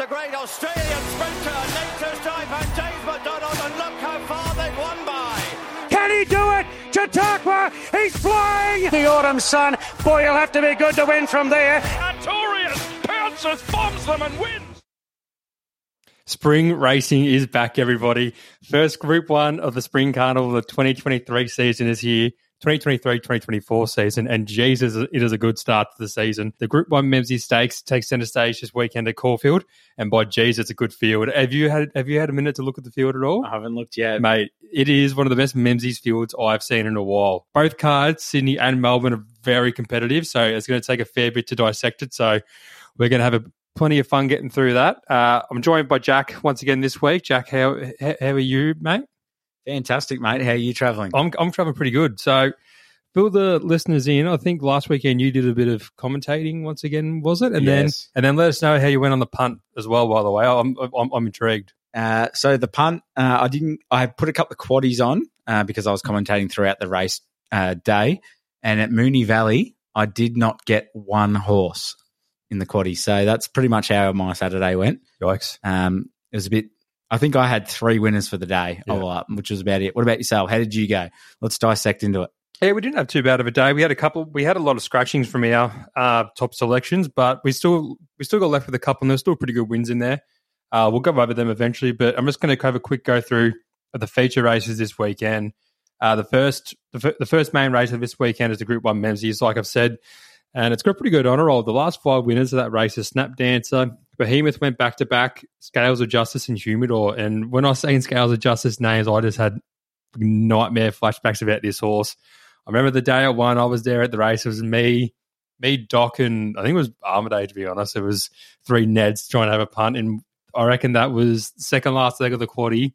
the great Australian sprinter, Nature Strip and James McDonald, and look how far they've won by. Can he do it? Chautauqua, he's flying! The autumn sun, boy, you'll have to be good to win from there. Artorias pounces, bombs them, and wins. Spring racing is back, everybody. First Group One of the Spring Carnival, of the 2023 season is here. 2023-2024 season, and Jesus, it is a good start to the season. The Group One Memsie Stakes takes centre stage this weekend at Caulfield, and by Jesus, it's a good field. Have you had Have you had a minute to look at the field at all? I haven't looked yet. Mate, it is one of the best Memsies fields I've seen in a while. Both cards, Sydney and Melbourne, are very competitive, so it's going to take a fair bit to dissect it. So we're going to have a plenty of fun getting through that. Uh, I'm joined by Jack once again this week. Jack, how how are you, mate? Fantastic, mate. How are you traveling? I'm I'm traveling pretty good. So fill the listeners in. I think last weekend you did a bit of commentating once again, was it? And Yes. then and then let us know how you went on the punt as well. By the way, I'm I'm, I'm intrigued. Uh, so the punt, uh, I didn't. I put a couple of quaddies on uh, because I was commentating throughout the race uh, day, and at Moonee Valley, I did not get one horse in the quaddie. So that's pretty much how my Saturday went. Yikes! Um, it was a bit. I think I had three winners for the day, Yeah. all up, which was about it. What about yourself? How did you go? Let's dissect into it. Yeah, we didn't have too bad of a day. We had a couple. We had a lot of scratchings from our uh, top selections, but we still we still got left with a couple, and there's still pretty good wins in there. Uh, we'll go over them eventually, but I'm just going to have a quick go through of the feature races this weekend. Uh, the first the, fir- the first main race of this weekend is the Group One Memsies, like I've said, and it's got pretty good honour roll. The last five winners of that race are Snapdancer, Behemoth went back to back, Scales of Justice, and Humidor. And when I was saying Scales of Justice names, I just had nightmare flashbacks about this horse. I remember the day I won, I was there at the race. It was me, me, Doc, and I think it was Armaday, to be honest. It was three Neds trying to have a punt. And I reckon that was second last leg of the quaddy.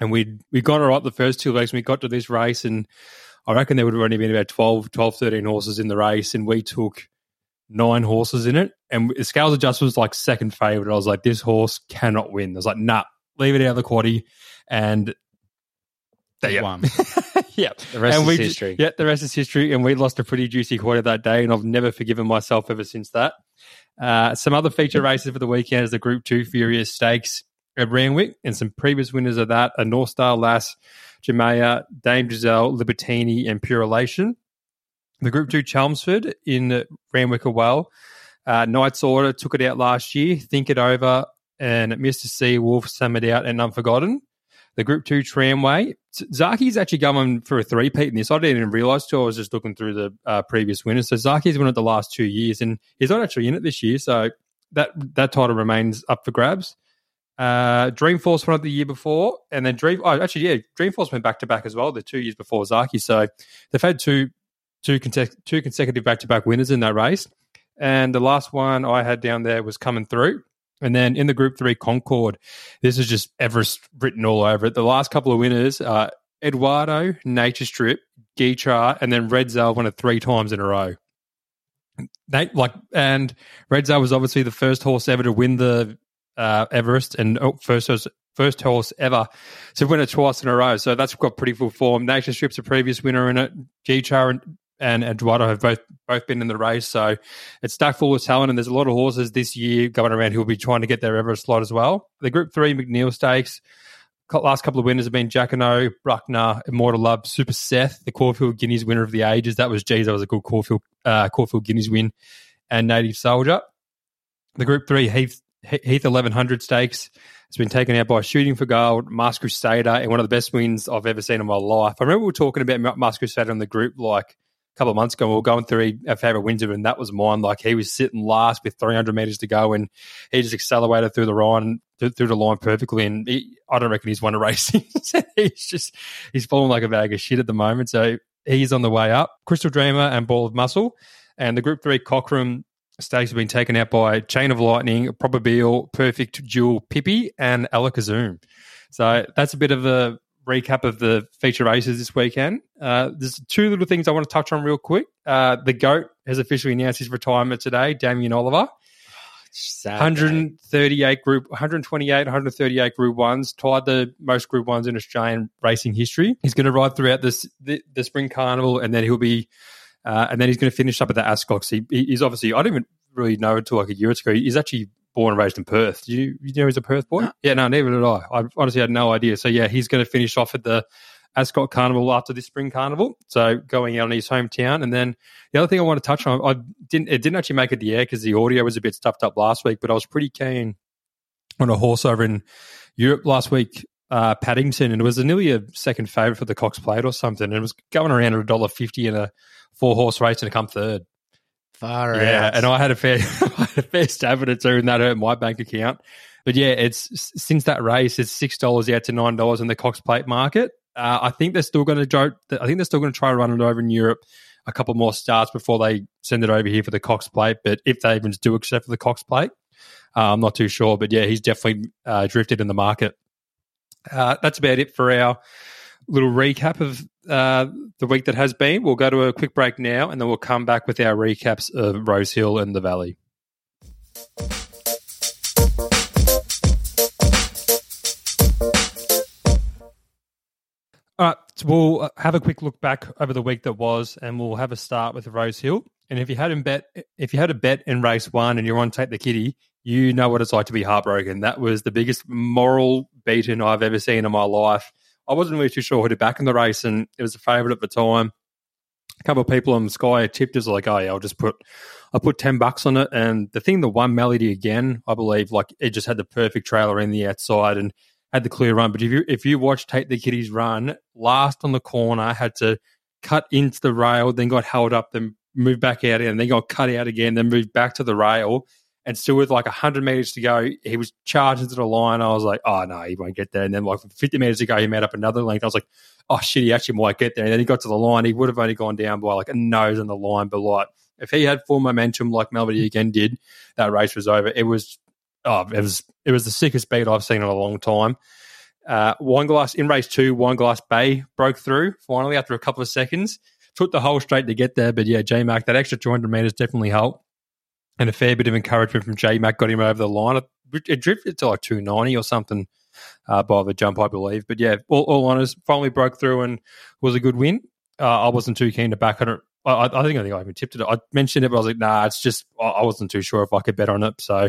And we we got it right the first two legs. And we got to this race, and I reckon there would have only been about 12, 12 13 horses in the race. And we took nine horses in it. And the Scales Justice was like second favourite. I was like, this horse cannot win. I was like, nah, leave it out of the quaddy. And Just yeah. one. yeah. The rest and is we, history. Yeah, the rest is history. And we lost a pretty juicy quarter that day, and I've never forgiven myself ever since that. Uh, some other feature races for the weekend is the Group 2 Furious Stakes at Randwick, and some previous winners of that are North Star Lass, Jamea, Dame Giselle, Libertini, and Pure Elation. The Group 2 Chelmsford in Randwick as well. Uh, Knight's Order took it out last year. Think It Over and Mr. C, Wolf, Sum It Out, and Unforgotten. The Group 2 Tramway. Zaaki's actually going for a three-peat in this. I didn't even realise too. I was just looking through the uh, previous winners. So Zaaki's won it the last two years, and he's not actually in it this year. So that that title remains up for grabs. Uh, Dreamforce won it the year before, and then Dream. Oh, actually, yeah, Dreamforce went back to back as well. The two years before Zaaki, so they've had two two conse- two consecutive back to back winners in that race. And the last one I had down there was coming through. And then in the Group Three Concord, this is just Everest written all over it. The last couple of winners are Eduardo, Nature Strip, Geechar, and then Redzel won it three times in a row. They, like, and Redzel was obviously the first horse ever to win the uh, Everest, and oh, first horse, first horse ever to win it twice in a row. So that's got pretty full form. Nature Strip's a previous winner in it. Geechar and and Eduardo have both both been in the race, so it's stacked full of talent. And there's a lot of horses this year going around who will be trying to get their Everest slot as well. The Group Three McNeil Stakes. Last couple of winners have been Jacquinot, Bruckner, Immortal Love, Super Seth, the Caulfield Guineas winner of the ages. That was, geez, that was a good Caulfield, uh, Caulfield Guineas win. And Native Soldier. The Group Three Heath, Heath 1100 Stakes It's been taken out by Shooting for Gold, Masked Crusader, and one of the best wins I've ever seen in my life. I remember we were talking about Masked Crusader in the group like a couple of months ago. We were going through our favourite wins and that was mine. Like he was sitting last with 300 metres to go, and he just accelerated through the line, through, through the line perfectly. And he, I don't reckon he's won a race. he's just he's falling like a bag of shit at the moment. So he's on the way up. Crystal Dreamer and Ball of Muscle, and the Group Three Cockram stakes have been taken out by Chain of Lightning, Probabile, Perfect Jewel, Pippi, and Alakazam. So that's a bit of a recap of the feature races this weekend. Uh, there's two little things I want to touch on real quick. Uh, the GOAT has officially announced his retirement today, Damien Oliver. Sad 138 group 128 138 group ones tied the most group ones in australian racing history he's going to ride throughout this the, the spring carnival and then he'll be uh, and then he's going to finish up at the ascot he, he- he's obviously i didn't even really know until like a year ago he's actually born and raised in Perth. Do you, you know he's a Perth boy? No. Yeah, no, neither did I. I honestly had no idea. So yeah, he's going to finish off at the Ascot Carnival after this spring carnival. So going out in his hometown, and then the other thing I want to touch on, I didn't it didn't actually make it the air because the audio was a bit stuffed up last week, but I was pretty keen on a horse over in Europe last week. Uh, Paddington, and it was nearly a second favourite for the Cox Plate or something. And it was going around at a dollar fifty in a four horse race and to come third. Far Yeah, out. and I had a fair, I had a fair stab at it too, and that hurt my bank account. But yeah, it's since that race, it's six dollars out to nine dollars in the Cox Plate market. Uh, I think they're still going to go. I think they're still going to try to run it over in Europe a couple more starts before they send it over here for the Cox Plate. But if they even do accept for the Cox Plate, uh, I'm not too sure. But yeah, he's definitely uh, drifted in the market. Uh, that's about it for our little recap of uh, the week that has been. We'll go to a quick break now, and then we'll come back with our recaps of Rose Hill and the Valley. All right, so we'll uh, have a quick look back over the week that was, and we'll have a start with Rose Hill. And if you hadn't bet, if you had a bet in race one and you're on take the kitty, you know what it's like to be heartbroken. That was the biggest moral beating I've ever seen in my life. I wasn't really too sure who to back in the race, and it was a favourite at the time. A couple of people on Sky tipped us like, "Oh yeah, I'll just put, I put ten bucks on it." And the thing, the one Melody again, I believe, like it just had the perfect trailer in the outside and had the clear run. But if you if you watch Take the Kitties run, last on the corner, had to cut into the rail, then got held up, then moved back out, and then got cut out again, then moved back to the rail and still with like 100 meters to go, he was charging to the line. I was like, oh, no, he won't get there. And then like 50 meters to go, he made up another length. I was like, oh, shit, he actually might get there. And then he got to the line. He would have only gone down by like a nose on the line. But like, if he had full momentum like Melody again did, that race was over. It was, oh, it was, it was the sickest beat I've seen in a long time. Uh, Glass in race two, Wine Glass Bay broke through finally after a couple of seconds. Took the whole straight to get there. But yeah, J Mac, that extra 200 meters definitely helped and a fair bit of encouragement from J Mac got him over the line. It drifted to like 290 or something uh, by the jump, I believe. But yeah, all, all honors finally broke through and was a good win. Uh, I wasn't too keen to back on it. I, I, think I think I even tipped it. I mentioned it, but I was like, nah, it's just I, wasn't too sure if I could bet on it, so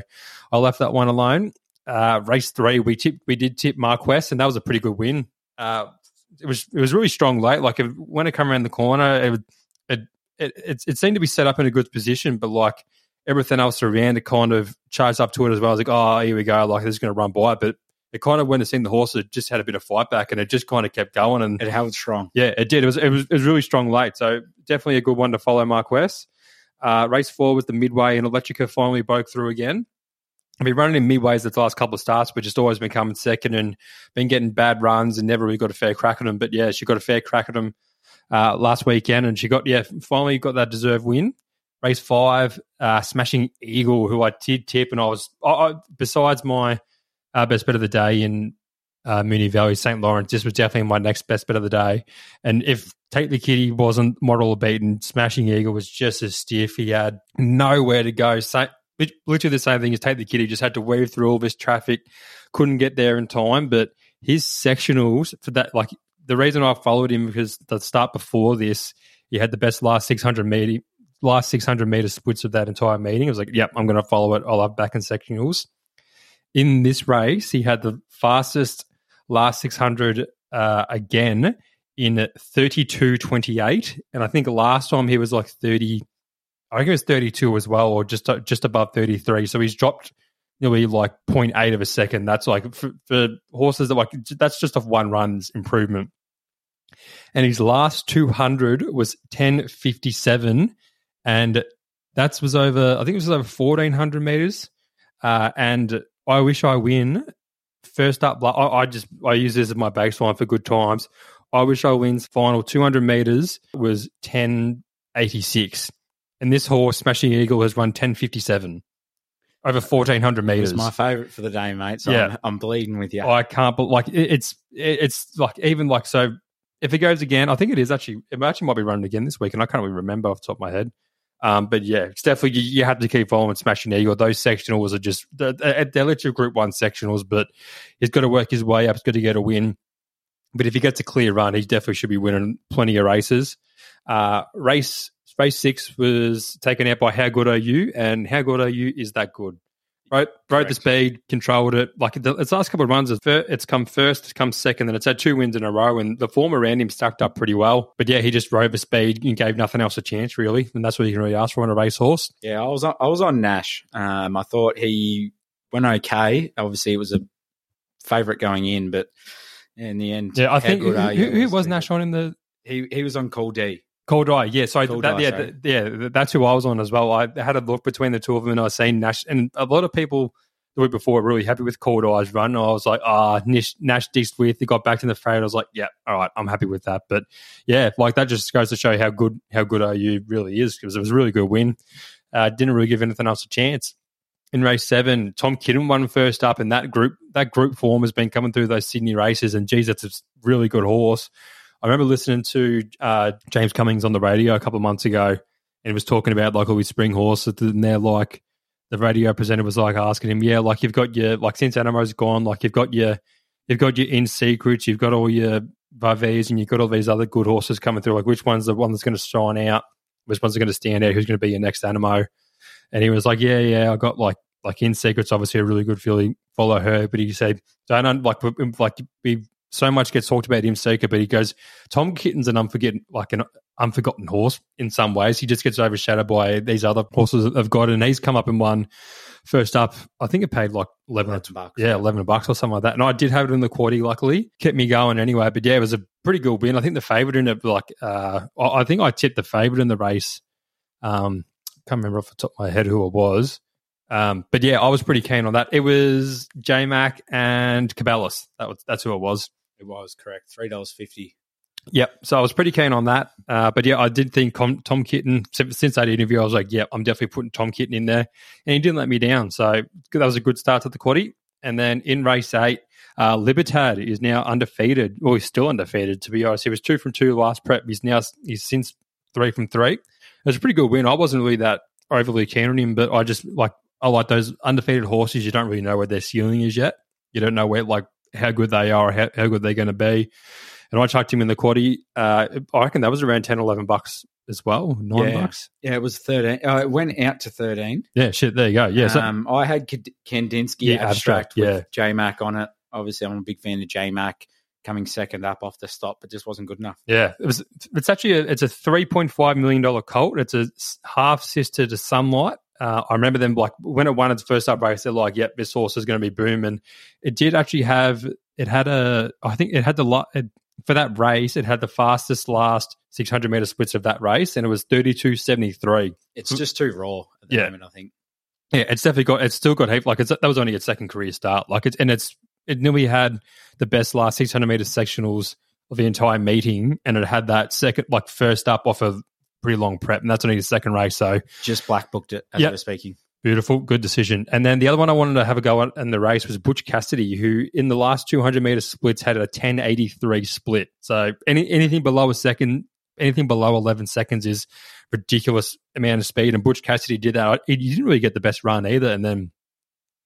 I left that one alone. Uh, race three, we tipped, we did tip Marquess, and that was a pretty good win. Uh, it was it was really strong late. Like it, when it came around the corner, it, it it it it seemed to be set up in a good position, but like everything else around it kind of charged up to it as well. I was like, oh, here we go. Like, this is going to run by it. But it kind of, went it seemed the horse had just had a bit of fight back and it just kind of kept going. And It held strong. yeah, it did. It was, it was, it was really strong late. So definitely a good one to follow, Marquess. Uh, race four was the midway and Electrica finally broke through again. I've been running in midways the last couple of starts, but just always been coming second and been getting bad runs and never really got a fair crack at them. But yeah, she got a fair crack at them uh, last weekend and she got, yeah, finally got that deserved win race five, uh, Smashing Eagle, who I did tip, and I was I, I, besides my uh, best bet of the day in uh, Moonee Valley, St. Lawrence. This was definitely my next best bet of the day. And if Take the Kitty wasn't model beaten, Smashing Eagle was just as stiff. He had nowhere to go. Sa- literally the same thing as Take the Kitty, just had to weave through all this traffic, couldn't get there in time. But his sectionals for that, like the reason I followed him because the start before this, he had the best last 600 meter last 600 meter splits of that entire meeting. I was like, yep, I'm going to follow it. I'll have back in sectionals. In this race, he had the fastest last 600 uh, again in 32.28. And I think last time he was like 30, I think it was 32 as well, or just just above 33. So he's dropped nearly like 0.8 of a second. That's like for, for horses that like, that's just off one run's improvement. And his last 200 was 1057 and that was over. I think it was over fourteen hundred meters. Uh, and I wish I win. First up, I, I just I use this as my baseline for good times. I wish I wins final two hundred meters was ten eighty six, and this horse Smashing Eagle has run ten fifty seven over fourteen hundred meters. It's my favourite for the day, mate. So Yeah. I'm, I'm bleeding with you. I can't, but like it, it's it, it's like even like so. If it goes again, I think it is actually it actually might be running again this week, and I can't really remember off the top of my head. Um, but yeah, it's definitely you, you have to keep following and Smashing Eagle. Those sectionals are just they're, they're literally Group One sectionals, but he's got to work his way up. He's got to get a win. But if he gets a clear run, he definitely should be winning plenty of races. Uh, race race six was taken out by How Good Are You, and How Good Are You is that good. Rode, rode the speed, controlled it. Like the, its last couple of runs, it's, come first, it's come second, then it's had two wins in a row, and the form around him stacked up pretty well. But yeah, he just rode the speed and gave nothing else a chance, really. And that's what you can really ask for on a racehorse. Yeah, I was on, I was on Nash. Um, I thought he went okay. Obviously, it was a favourite going in, but in the end, Yeah, I how think who, are you? who, who was the- Nash on in the He he was on Call D. Cold Eye, yeah. So Cold that, Eye, yeah, th- yeah, that's who I was on as well. I had a look between the two of them, and I seen Nash, and a lot of people the week before were really happy with Cold Eye's run. I was like, ah, Nash, Nash dissed with. He got back in the fade. I was like, yeah, all right, I'm happy with that. But yeah, like that just goes to show how good how good OU really is because it was a really good win. Uh, didn't really give anything else a chance. In race seven, Tom Kidden won first up, and that group that group form has been coming through those Sydney races. And geez, that's a really good horse. I remember listening to uh, James Cummings on the radio a couple of months ago, and he was talking about like all his spring horses, and they're like the radio presenter was like asking him, yeah, like you've got your like since Anamoe's gone, like you've got your you've got your in secrets, you've got all your Vives, and you've got all these other good horses coming through. Like which one's the one that's going to shine out? Which one's going to stand out? Who's going to be your next Anamoe? And he was like, yeah, yeah, I got like like in secrets, obviously a really good filly. Follow her, but he said, don't like like we so much gets talked about him secret, but he goes, Tom Kitten's an unforgotten like an unforgotten horse in some ways. He just gets overshadowed by these other horses that have got, and he's come up and won first up. I think it paid like eleven, Eleven bucks. yeah, eleven bucks or something like that. And I did have it in the quaddy, luckily, kept me going anyway. But yeah, it was a pretty good win. I think the favourite in it, like, uh, I I think I tipped the favourite in the race. Um, can't remember off the top of my head who it was. Um, but yeah, I was pretty keen on that. It was J Mac and Cabela's. That was that's who it was. It was correct. Three dollars fifty. Yep. So I was pretty keen on that. Uh, but yeah, I did think Tom, Kitten, since since that interview, I was like, yeah, I'm definitely putting Tom Kitten in there. And he didn't let me down. So that was a good start to the quaddy. And then in race eight, uh, Libertad is now undefeated. Well, he's still undefeated, to be honest. He was two from two last prep. He's now, he's since three from three. It was a pretty good win. I wasn't really that overly keen on him, but I just like, I like those undefeated horses. You don't really know where their ceiling is yet. You don't know where, like, how good they are how, how good they're going to be and I chucked him in the quaddy. Uh, I reckon that was around 10, 11 bucks as well, nine Yeah. bucks. Yeah, it was thirteen. Uh, it went out to thirteen. Yeah, shit. There you go. Yeah, so, um, I had K- Kandinsky Yeah, abstract, abstract, with yeah. J Mac on it. Obviously, I'm a big fan of J Mac coming second up off the stop, but just wasn't good enough. yeah. It was. It's actually a, it's a three point five million dollar colt. It's a half sister to Sunlight. Uh, I remember them like when it won its first up race. They're like, "Yep, this horse is going to be booming." It did actually have. It had a. I think it had the. It, for that race, it had the fastest last 600 meter splits of that race, and it was 32.73. It's just too raw at the Yeah. moment. I think. Yeah, it's definitely got. It's still got heap. Like it's that was only its second career start. Like it's and it's it nearly had the best last six hundred meter sectionals of the entire meeting, and it had that second like first up off a pretty long prep, and that's only the second race. So Just black booked it as Yep. we're speaking. beautiful, good decision. And then the other one I wanted to have a go at in the race was Butch Cassidy, who in the last two hundred meter splits had a ten eighty three split. So any anything below a second. Anything below 11 seconds is ridiculous amount of speed, and Butch Cassidy did that. He didn't really get the best run either, and then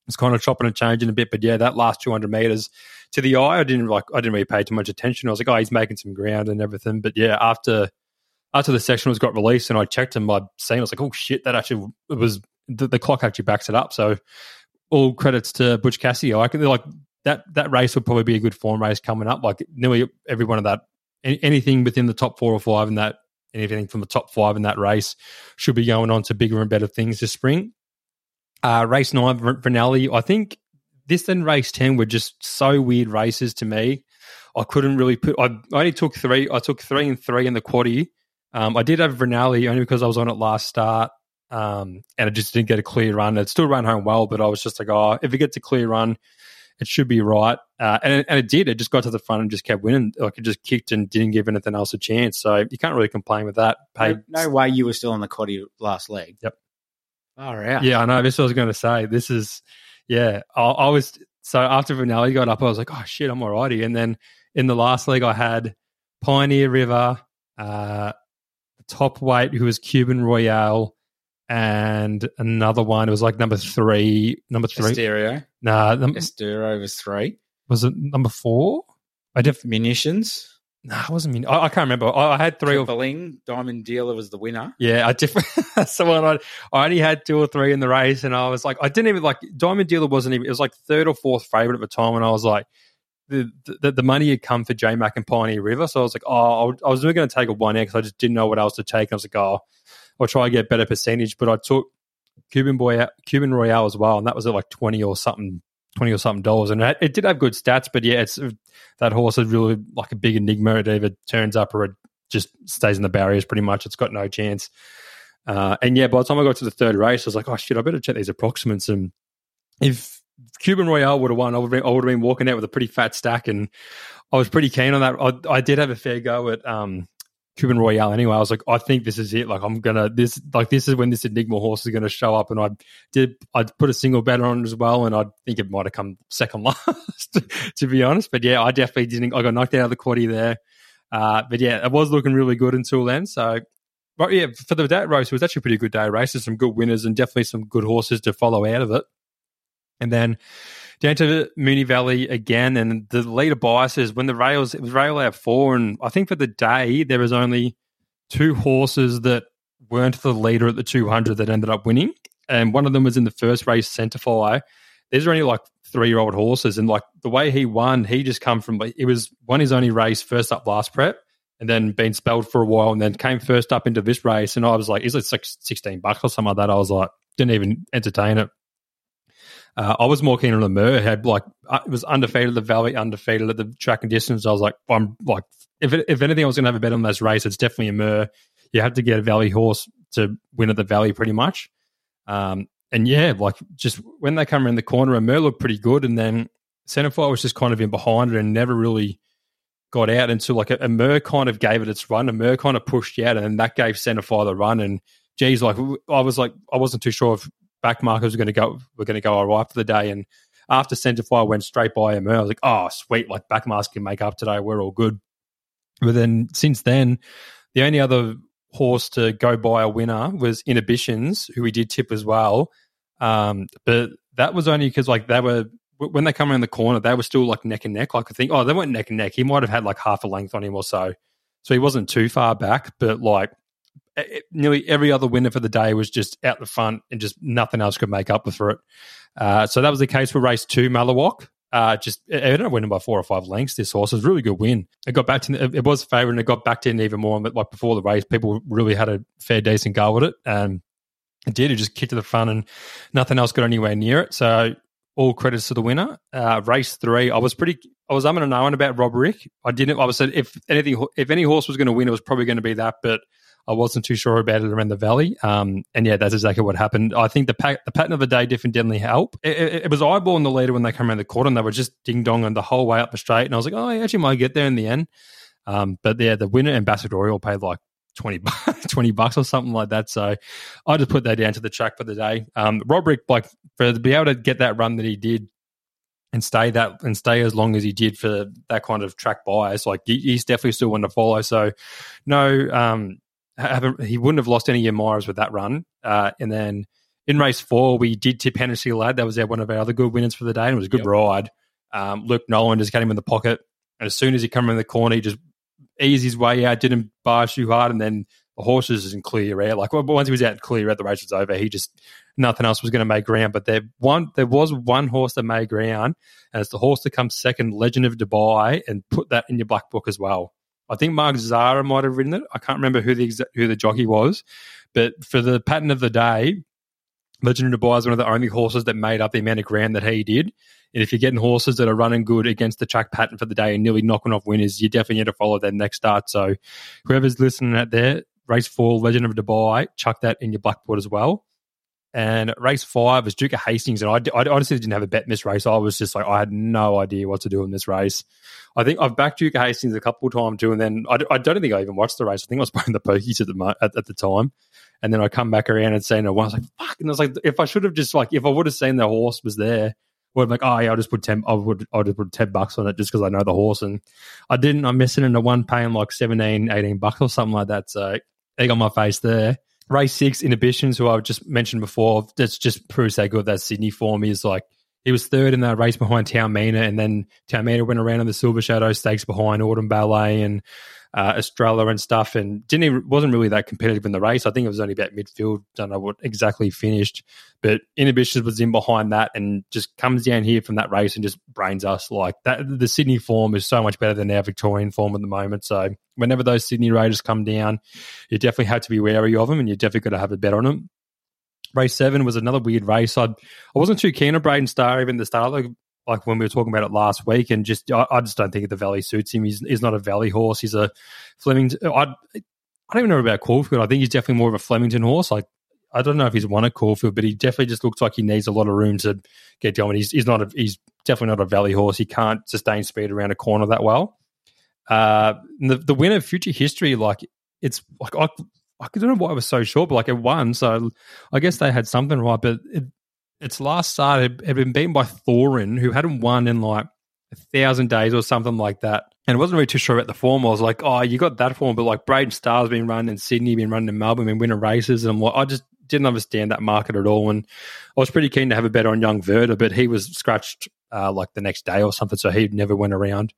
it's kind of chopping and changing a bit. But yeah, that last 200 meters to the eye, I didn't like. I didn't really pay too much attention. I was like, oh, he's making some ground and everything. But yeah, after after the sectionals got released and I checked him, I'd seen. I was like, oh shit, that actually was the, the clock actually backs it up. So all credits to Butch Cassidy. I can like that that race would probably be a good form race coming up. Like nearly every one of that any- anything within the top four or five in that anything from the top five in that race should be going on to bigger and better things this spring. Uh, race nine, Vinali. I think this and race ten were just so weird races to me. I couldn't really put. I, I only took three. I took three and three in the quaddy. Um, I did have Vinali only because I was on it last start, um, and I just didn't get a clear run. It still ran home well, but I was just like, oh, if it gets a clear run, it should be right. Uh, and, it, and it did. It just got to the front and just kept winning. Like it just kicked and didn't give anything else a chance. So you can't really complain with that. Paid No, no way you were still on the quaddy last leg. Yep. Far out. Yeah, I know. This is what I was going to say. This is, yeah. I, I was so after Vinelli got up, I was like, oh shit, I'm alrighty. And then in the last leg, I had Pioneer River, uh, top weight who was Cuban Royale, and another one. It was like number three. Number three. Estereo. Nah, num- Estero was three. was it number four? I def- Munitions. No, it wasn't me. I, I can't remember. I, I had three or Bling Diamond Dealer was the winner. Yeah, I different. that's the one I, I only had two or three in the race, and I was like, I didn't even like Diamond Dealer wasn't even. It was like third or fourth favorite at the time, and I was like, the the, the money had come for J Mac and Pioneer River, so I was like, oh, I was only going to take a one X. I just didn't know what else to take. And I was like, oh, I'll try and get better percentage, but I took Cuban Boy Cuban Royale as well, and that was at like twenty or something. 20 or something dollars and it, it did have good stats but yeah it's that horse is really like a big enigma it either turns up or it just stays in the barriers pretty much it's got no chance uh, and yeah by the time i got to the third race i was like oh shit i better check these approximates and if cuban royale would have won i would have been, I would have been walking out with a pretty fat stack and i was pretty keen on that i, I did have a fair go at um, Cuban Royale anyway. I was like, I think this is it. Like, I'm gonna this like this is when this Enigma horse is gonna show up. And I did I put a single bet on it as well, and I think it might have come second last, to be honest. But yeah, I definitely didn't. I got knocked out of the quaddy there. Uh, but yeah, it was looking really good until then. So, but yeah, for the day race, it was actually a pretty good day of races. Some good winners and definitely some good horses to follow out of it. And then down to Moonee Valley again, and the leader biases when the rails it was rail out four, and I think for the day there was only two horses that weren't the leader at the 200 that ended up winning, and one of them was in the first race, Centify. These are only like three year old horses, and like the way he won, he just come from it was won his only race first up last prep, and then been spelled for a while, and then came first up into this race, and I was like, is it like sixteen bucks or something like that? I was like, didn't even entertain it. Uh, I was more keen on the Mer. Had like uh, it was undefeated at the Valley, undefeated at the track and distance. I was like, I'm like, if it, if anything, I was going to have a bet on this race. It's definitely a Mer. You have to get a Valley horse to win at the Valley, pretty much. Um, and yeah, like just when they come around the corner, a Mer looked pretty good, and then Centerfire was just kind of in behind it and never really got out until like a, a Mer kind of gave it its run. A Mer kind of pushed out, and that gave Centerfire the run. And geez, like I was like, I wasn't too sure if back markers were going to go were going to go all right for the day. And after Centerfire went straight by him, I was like, oh sweet, like backmask can make up today. We're all good. But then since then, the only other horse to go by a winner was Inhibitions, who we did tip as well. Um, but that was only because like they were when they come around the corner, they were still like neck and neck. Like I think, oh, they weren't neck and neck. He might have had like half a length on him or so, so he wasn't too far back. But like nearly every other winner for the day was just out the front and just nothing else could make up for it. Uh, so that was the case for race two, Malawak. Uh, just it ended up winning by four or five lengths. This horse was a really good win. It got back to it was favourite and it got back to even more. But like before the race, people really had a fair decent go with it, and it did. It just kicked to the front, and nothing else got anywhere near it. So all credits to the winner. Uh, race three, I was pretty, I was umming and ahhing about Rick. I didn't. I was said if anything, if any horse was going to win, it was probably going to be that, but I wasn't too sure about it around the valley. Um, and yeah, that's exactly what happened. I think the the pattern of the day definitely help. It, it, it was eyeballing the leader when they come around the corner and they were just ding donging the whole way up the straight. And I was like, oh, I actually might get there in the end. Um, but yeah, the winner ambassadorial paid like 20 bucks, 20 bucks or something like that. So I just put that down to the track for the day. Um, Roderick, like for to be able to get that run that he did and stay that and stay as long as he did for that kind of track bias, like he's definitely still one to follow. So no, um, haven't he wouldn't have lost any Yamaras with that run. Uh, and then in race four, we did tip Hennessy Lad. That was our, one of our other good winners for the day, and it was a good yep. ride. Um, Luke Nolan just got him in the pocket, and as soon as he came in the corner, he just eased his way out, didn't bias too hard, and then the horses is in clear air. Like once he was out in clear air, the race was over. He just nothing else was going to make ground. But there one there was one horse that made ground, and it's the horse that comes second, Legend of Dubai, and put that in your black book as well. I think Mark Zahra might have ridden it. I can't remember who the exa- who the jockey was, but for the pattern of the day, Legend of Dubai is one of the only horses that made up the amount of ground that he did. And if you're getting horses that are running good against the track pattern for the day and nearly knocking off winners, you definitely need to follow their next start. So whoever's listening out there, race four, Legend of Dubai, chuck that in your blackboard as well. And race five was Duke of Hastings. And I, I honestly didn't have a bet in this race. I was just like, I had no idea what to do in this race. I think I've backed Duke of Hastings a couple of times too. And then I, I don't think I even watched the race. I think I was playing the pokies at the, at, at the time. And then I come back around and saying, I was like, fuck. And I was like, if I should have just like, if I would have seen the horse was there, would like, oh yeah, I'll just put ten. I would, I would just put ten bucks on it just because I know the horse, and I didn't. I'm missing into one paying like 17, 18 bucks or something like that. So egg on my face there race six inhibitions, who I've just mentioned before, that's just proves how good that Sydney form is. Like he was third in that race behind Town Taumina, and then Town Taumina went around in the Silver Shadow Stakes behind Autumn Ballet and uh, Estrella and stuff, and didn't even, wasn't really that competitive in the race. I think it was only about midfield. Don't know what exactly finished, but Inhibitions was in behind that and just comes down here from that race and just brains us like that. The Sydney form is so much better than our Victorian form at the moment. So whenever those Sydney Raiders come down, you definitely have to be wary of them, and you definitely got to have a bet on them. Race seven was another weird race. I I wasn't too keen on Braden Star even the start. Like like when we were talking about it last week, and just I, I just don't think the Valley suits him. He's, he's not a Valley horse. He's a Flemington. I I don't even know about Caulfield. I think he's definitely more of a Flemington horse. Like I don't know if he's won at Caulfield, but he definitely just looks like he needs a lot of room to get going. He's he's not a, he's definitely not a Valley horse. He can't sustain speed around a corner that well. Uh, the the winner of Future History, like it's like I I don't know why it was so short, but like it won. So I guess they had something right. But it, its last start had, had been beaten by Thorin, who hadn't won in like a thousand days or something like that. And I wasn't really too sure about the form. I was like, oh, you got that form, but like Braden Starr's been running in Sydney, been running in Melbourne, been winning races. And like, I just didn't understand that market at all. And I was pretty keen to have a bet on young Verda, but he was scratched uh, like the next day or something. So he never went around.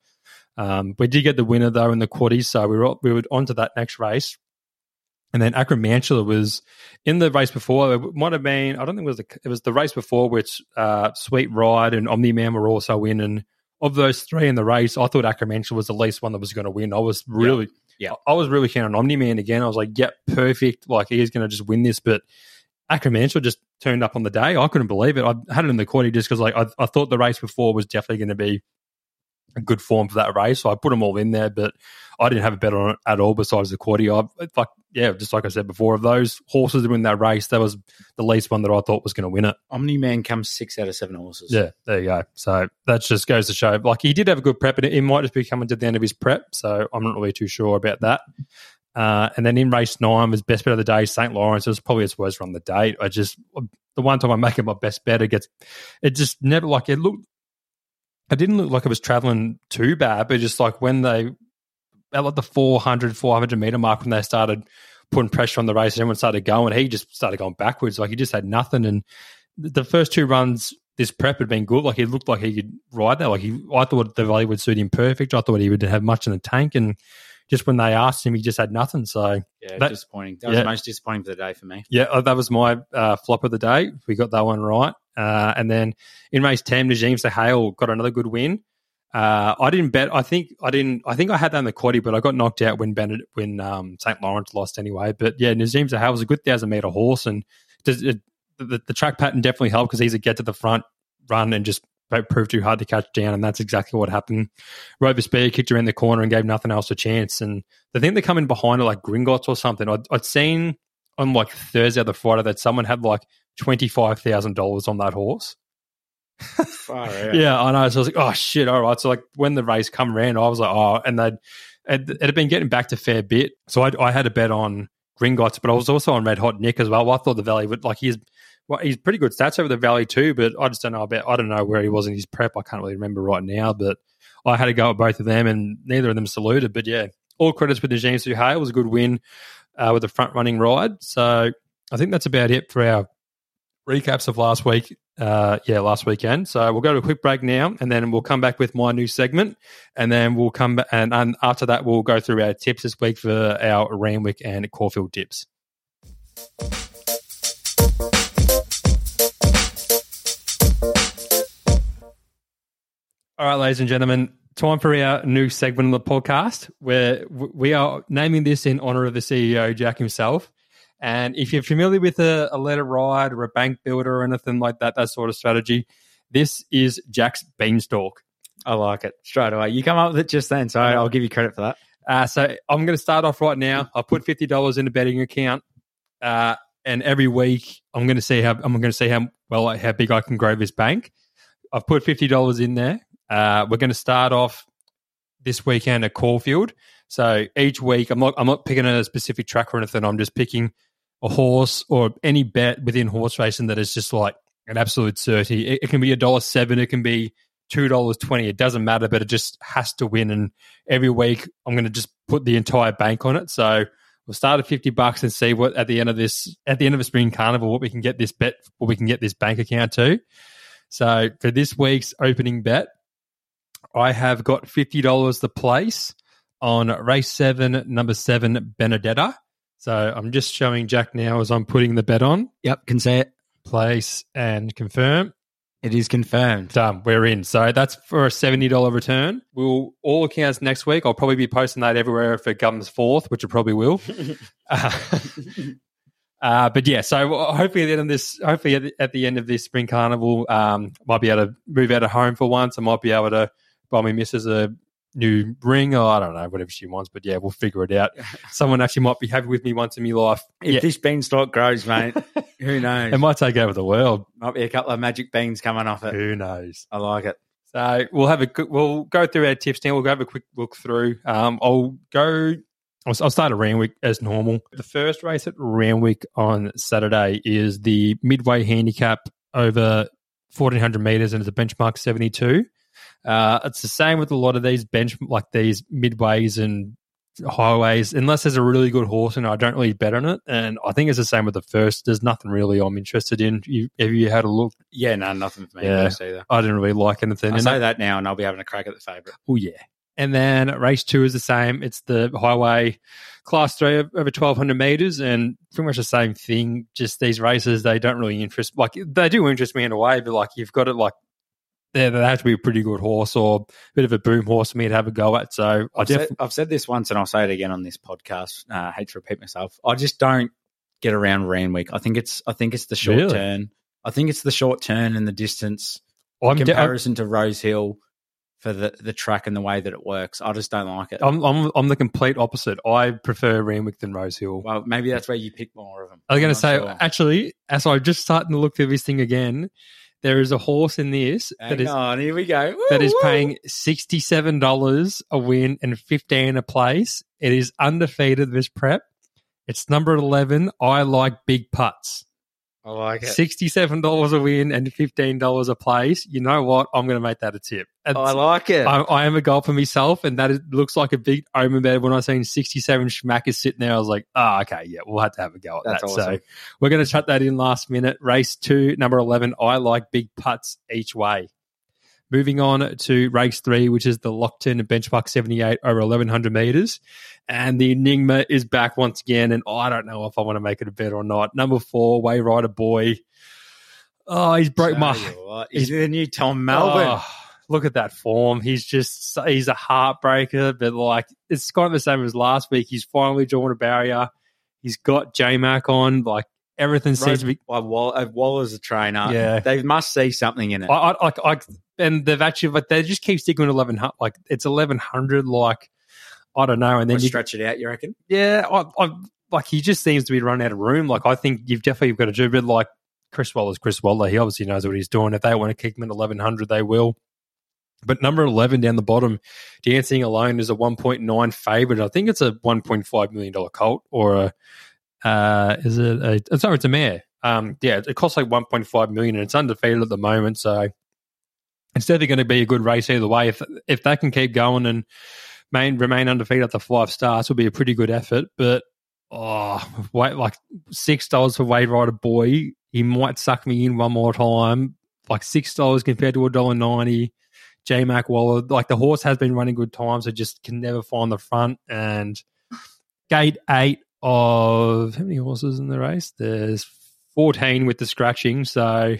Um, we did get the winner though in the quaddies. So we were, we were on to that next race. And then Acromantula was in the race before. It might have been, I don't think it was the, it was the race before, which uh, Sweet Ride and Omni Man were also in. And of those three in the race, I thought Acromantula was the least one that was going to win. I was really, Yeah. I was really keen on Omni Man again. I was like, yep, perfect. Like he's going to just win this. But Acromantula just turned up on the day. I couldn't believe it. I had it in the corner just because like I, I thought the race before was definitely going to be good form for that race. So I put them all in there, but I didn't have a bet on it at all besides the. I like yeah, just like I said before, of those horses that win that race, that was the least one that I thought was going to win it. Omni Man comes six out of seven horses. Yeah, there you go. So that just goes to show, like he did have a good prep, and it, it might just be coming to the end of his prep. So I'm not really too sure about that. Uh, and then in race nine was best bet of the day, St. Lawrence. It was probably its worst run the date. I just the one time I make it my best bet, it gets it just never like it looked. It didn't look like it was traveling too bad, but just like when they at like the 400, 400 meter mark when they started putting pressure on the race and everyone started going, he just started going backwards. Like he just had nothing. And the first two runs, this prep had been good. Like he looked like he could ride that. Like he, I thought the value would suit him perfect. I thought he would have much in the tank. And just when they asked him, he just had nothing. So Yeah, That- disappointing. That was yeah. the most disappointing for the day for me. yeah, uh, that was my uh, flop of the day. We got that one right. Uh, and then in race ten, Najim Sahale got another good win. Uh, I didn't bet. I think I didn't. I think I had that in the quaddy, but I got knocked out when Bennett, when um, St Lawrence lost anyway. But yeah, Nazim Sahale was a good thousand meter horse, and does it, the, the track pattern definitely helped because he's a get to the front run and just proved too hard to catch down, and that's exactly what happened. Rover Spear kicked around the corner and gave nothing else a chance. And the thing that come in behind it, like Gringotts or something, I'd, I'd seen on like Thursday or the Friday that someone had like twenty five thousand dollars on that horse. Yeah, I know. So I was like, oh shit, all right. So like when the race come around, I was like, oh, and they'd it, had been getting back to fair bit. So I, I had a bet on Gringotts, but I was also on Red Hot Nick as well. I thought the Valley would like he's well, he's pretty good stats over the Valley too, but I just don't know about I don't know where he was in his prep. I can't really remember right now, but I had to go at both of them, and neither of them saluted. But yeah, all credits with the James Suhay. It was a good win uh, with a front running ride. So I think that's about it for our recaps of last week. Uh, yeah, last weekend. So we'll go to a quick break now, and then we'll come back with my new segment, and then we'll come back, and, and after that we'll go through our tips this week for our Randwick and Caulfield tips. All right, ladies and gentlemen, time for our new segment of the podcast where we are naming this in honor of the CEO, Jack himself. And if you're familiar with a, a letter ride or a bank builder or anything like that, that sort of strategy, this is Jack's beanstalk. I like it straight away. You come up with it just then, so I'll give you credit for that. Uh, so I'm going to start off right now. I put fifty dollars in a betting account, uh, and every week I'm going to see how I'm going to see how well how big I can grow this bank. I've put fifty dollars in there. Uh, we're going to start off this weekend at Caulfield. So each week, I'm not I'm not picking a specific track or anything. I'm just picking a horse or any bet within horse racing that is just like an absolute certainty. It, it can be a dollar seven. It can be two dollars twenty. It doesn't matter, but it just has to win. And every week, I'm going to just put the entire bank on it. So we'll start at fifty bucks and see what at the end of this at the end of a spring carnival what we can get this bet what we can get this bank account to. So for this week's opening bet, I have got fifty dollars the place on race seven, number seven, Benedetta. So I'm just showing Jack now as I'm putting the bet on. Yep, can say it. Place and confirm. It is confirmed. Done. We're in. So that's for a seventy dollar return. We'll all accounts next week. I'll probably be posting that everywhere if it comes fourth, which it probably will. uh, uh, but yeah, so hopefully at the end of this, hopefully at the, at the end of this spring carnival, um, might be able to move out of home for once. I might be able to buy my missus a new ring or I don't know whatever she wants. But yeah, we'll figure it out. Someone actually might be happy with me once in my life. If Yeah, this beanstalk grows, mate, who knows? it might take over the world. Might be a couple of magic beans coming off it. Who knows? I like it. So we'll have a we'll go through our tips now. We'll go have a quick look through. Um, I'll go. I'll, I'll start at Randwick as normal. The first race at Randwick on Saturday is the midway handicap over 1400 meters and it's a benchmark 72. Uh, it's the same with a lot of these bench like these midways and highways. Unless there's a really good horse and I don't really bet on it. And I think it's the same with the first. There's nothing really I'm interested in. You, have you had a look? Yeah, no, nothing for me. Yeah. either. I didn't really like anything. I say that now, and I'll be having a crack at the favourite. Oh yeah. And then race two is the same. It's the highway class three over twelve hundred meters, and pretty much the same thing. Just these races, they don't really interest. Like they do interest me in a way, but like you've got it like. They they have to be a pretty good horse or a bit of a boom horse for me to have a go at. So I I've, said, I've said this once, and I'll say it again on this podcast. Uh, I hate to repeat myself. I just don't get around Randwick. I think it's I think it's the short Really? turn. I think it's the short turn and the distance I'm, in de- comparison to Rose Hill for the, the track and the way that it works. I just don't like it. I'm, I'm I'm the complete opposite. I prefer Randwick than Rosehill. well, maybe that's where you pick more of them. I was going to say, sure. actually, as I'm just starting to look through this thing again, there is a horse in this that Hang is on, here we go. that Woo, is woo. paying sixty-seven dollars a win and fifteen a place. It is undefeated this prep. It's number eleven. I like big putts. I like it. Sixty-seven dollars a win and fifteen dollars a place. You know what? I'm going to make that a tip. I like it. I, I am a golfer myself, and that is, looks like a big omen bed. When I seen 67 schmackers sitting there, I was like, oh, okay, yeah, we'll have to have a go at That's that. awesome. So we're going to shut that in last minute. Race two, number 11. I like big putts each way. Moving on to race three, which is the Lockton Benchmark 78 over 1100 meters. And the Enigma is back once again. And I don't know if I want to make it a bet or not. Number four, Way Rider Boy. Oh, he's broke Tell my. what, He's the new Tom Melbourne. Oh, look at that form. He's just he's a heartbreaker, but like it's kind of the same as last week. He's finally drawn a barrier. He's got J Mac on. Like everything seems to be. Well, Wall, uh, Waller's a trainer. Yeah. They must see something in it. I, I I and they've actually like they just keep sticking with eleven hundred. Like it's eleven hundred. Like I don't know. And then you stretch it out, you reckon? yeah, I, I like he just seems to be running out of room. Like I think you've definitely got to do a bit like Chris Waller's Chris Waller. He obviously knows what he's doing. If they want to kick him at eleven hundred, they will. But number eleven down the bottom, Dancing Alone is a one point nine favorite. I think it's a one point five million dollar colt or a uh, is it a uh, sorry, it's a mare. Um, yeah, it costs like one point five million and it's undefeated at the moment. So it's definitely going to be a good race either way. If if they can keep going and main, remain undefeated at the five stars, will be a pretty good effort. But oh, wait, like six dollars for Wade Rider Boy, he might suck me in one more time. Like six dollars compared to a dollar ninety. J Mac Waller, like the horse has been running good times, so just can never find the front. And gate eight of how many horses in the race? There's fourteen with the scratching. So,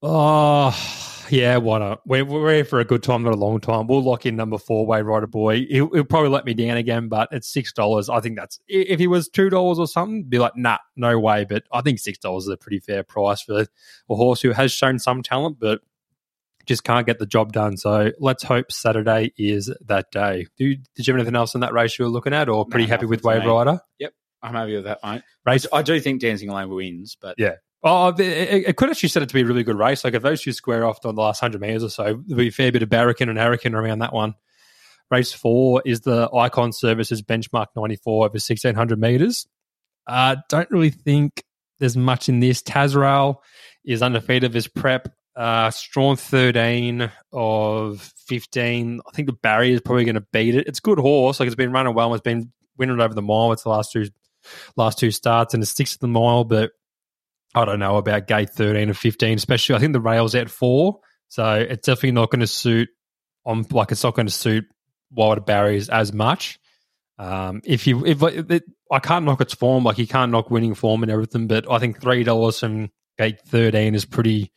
oh yeah, why not? We're, we're here for a good time, not a long time. We'll lock in number four, Way Rider Boy. He'll, he'll probably let me down again, but it's six dollars. I think that's if he was two dollars or something, be like, nah, no way. But I think six dollars is a pretty fair price for a horse who has shown some talent, but just can't get the job done. So let's hope Saturday is that day. Do, did you have anything else in that race you were looking at, or pretty No, happy with Wave. Rider? I'm happy with that, mate. Race I do think Dancing Alone wins, but Yeah. Oh, it, it- could actually set it to be a really good race. Like if those two square off on the last hundred meters or so, there'll be a fair bit of barracan and hurricane around that one. Race four is the Icon Services benchmark ninety four over sixteen hundred meters. Uh, don't really think there's much in this. Tazrael is undefeated this prep. Uh, Strawn thirteen of fifteen. I think the barrier is probably going to beat it. It's good horse. Like it's been running well. It's been winning over the mile. It's the last two last two starts and it sticks to the mile, but I don't know about gate 13 and 15, especially I think the rail's at four. So it's definitely not going to suit on like it's not going to suit wider barriers as much. Um, if you if it, I can't knock its form, like you can't knock winning form and everything, but I think three dollars from gate 13 is pretty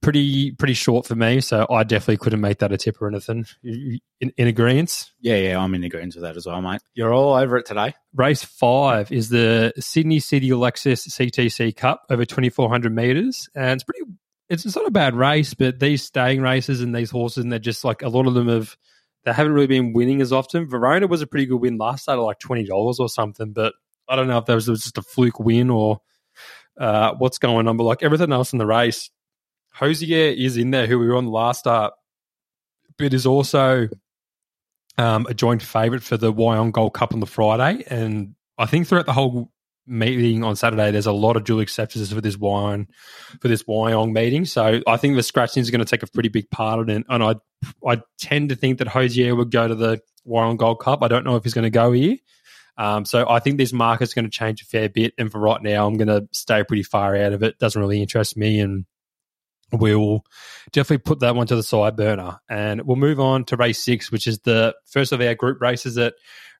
pretty pretty short for me. So I definitely couldn't make that a tip or anything. In, in agreement? Yeah, yeah, I'm in agreement with that as well, mate. You're all over it today. Race five is the Sydney City Lexus CTC Cup over 2,400 meters, and it's pretty. It's, it's not a bad race, but these staying races and these horses, and they're just like a lot of them have. They haven't really been winning as often. Verona was a pretty good win last start, like twenty dollars or something, but I don't know if that was just a fluke win or uh, what's going on. But like everything else in the race, Hosier is in there, who we were on last start, but is also um, a joint favourite for the Wyong Gold Cup on the Friday. And I think throughout the whole meeting on Saturday, there's a lot of dual acceptances for this Wyong for this Wyong meeting. So I think the scratching is going to take a pretty big part of it. And I I tend to think that Hosier would go to the Wyong Gold Cup. I don't know if he's going to go here. Um, so I think this market's going to change a fair bit. And for right now, I'm going to stay pretty far out of it. Doesn't really interest me. And we'll definitely put that one to the side burner. And we'll move on to race six, which is the first of our group races at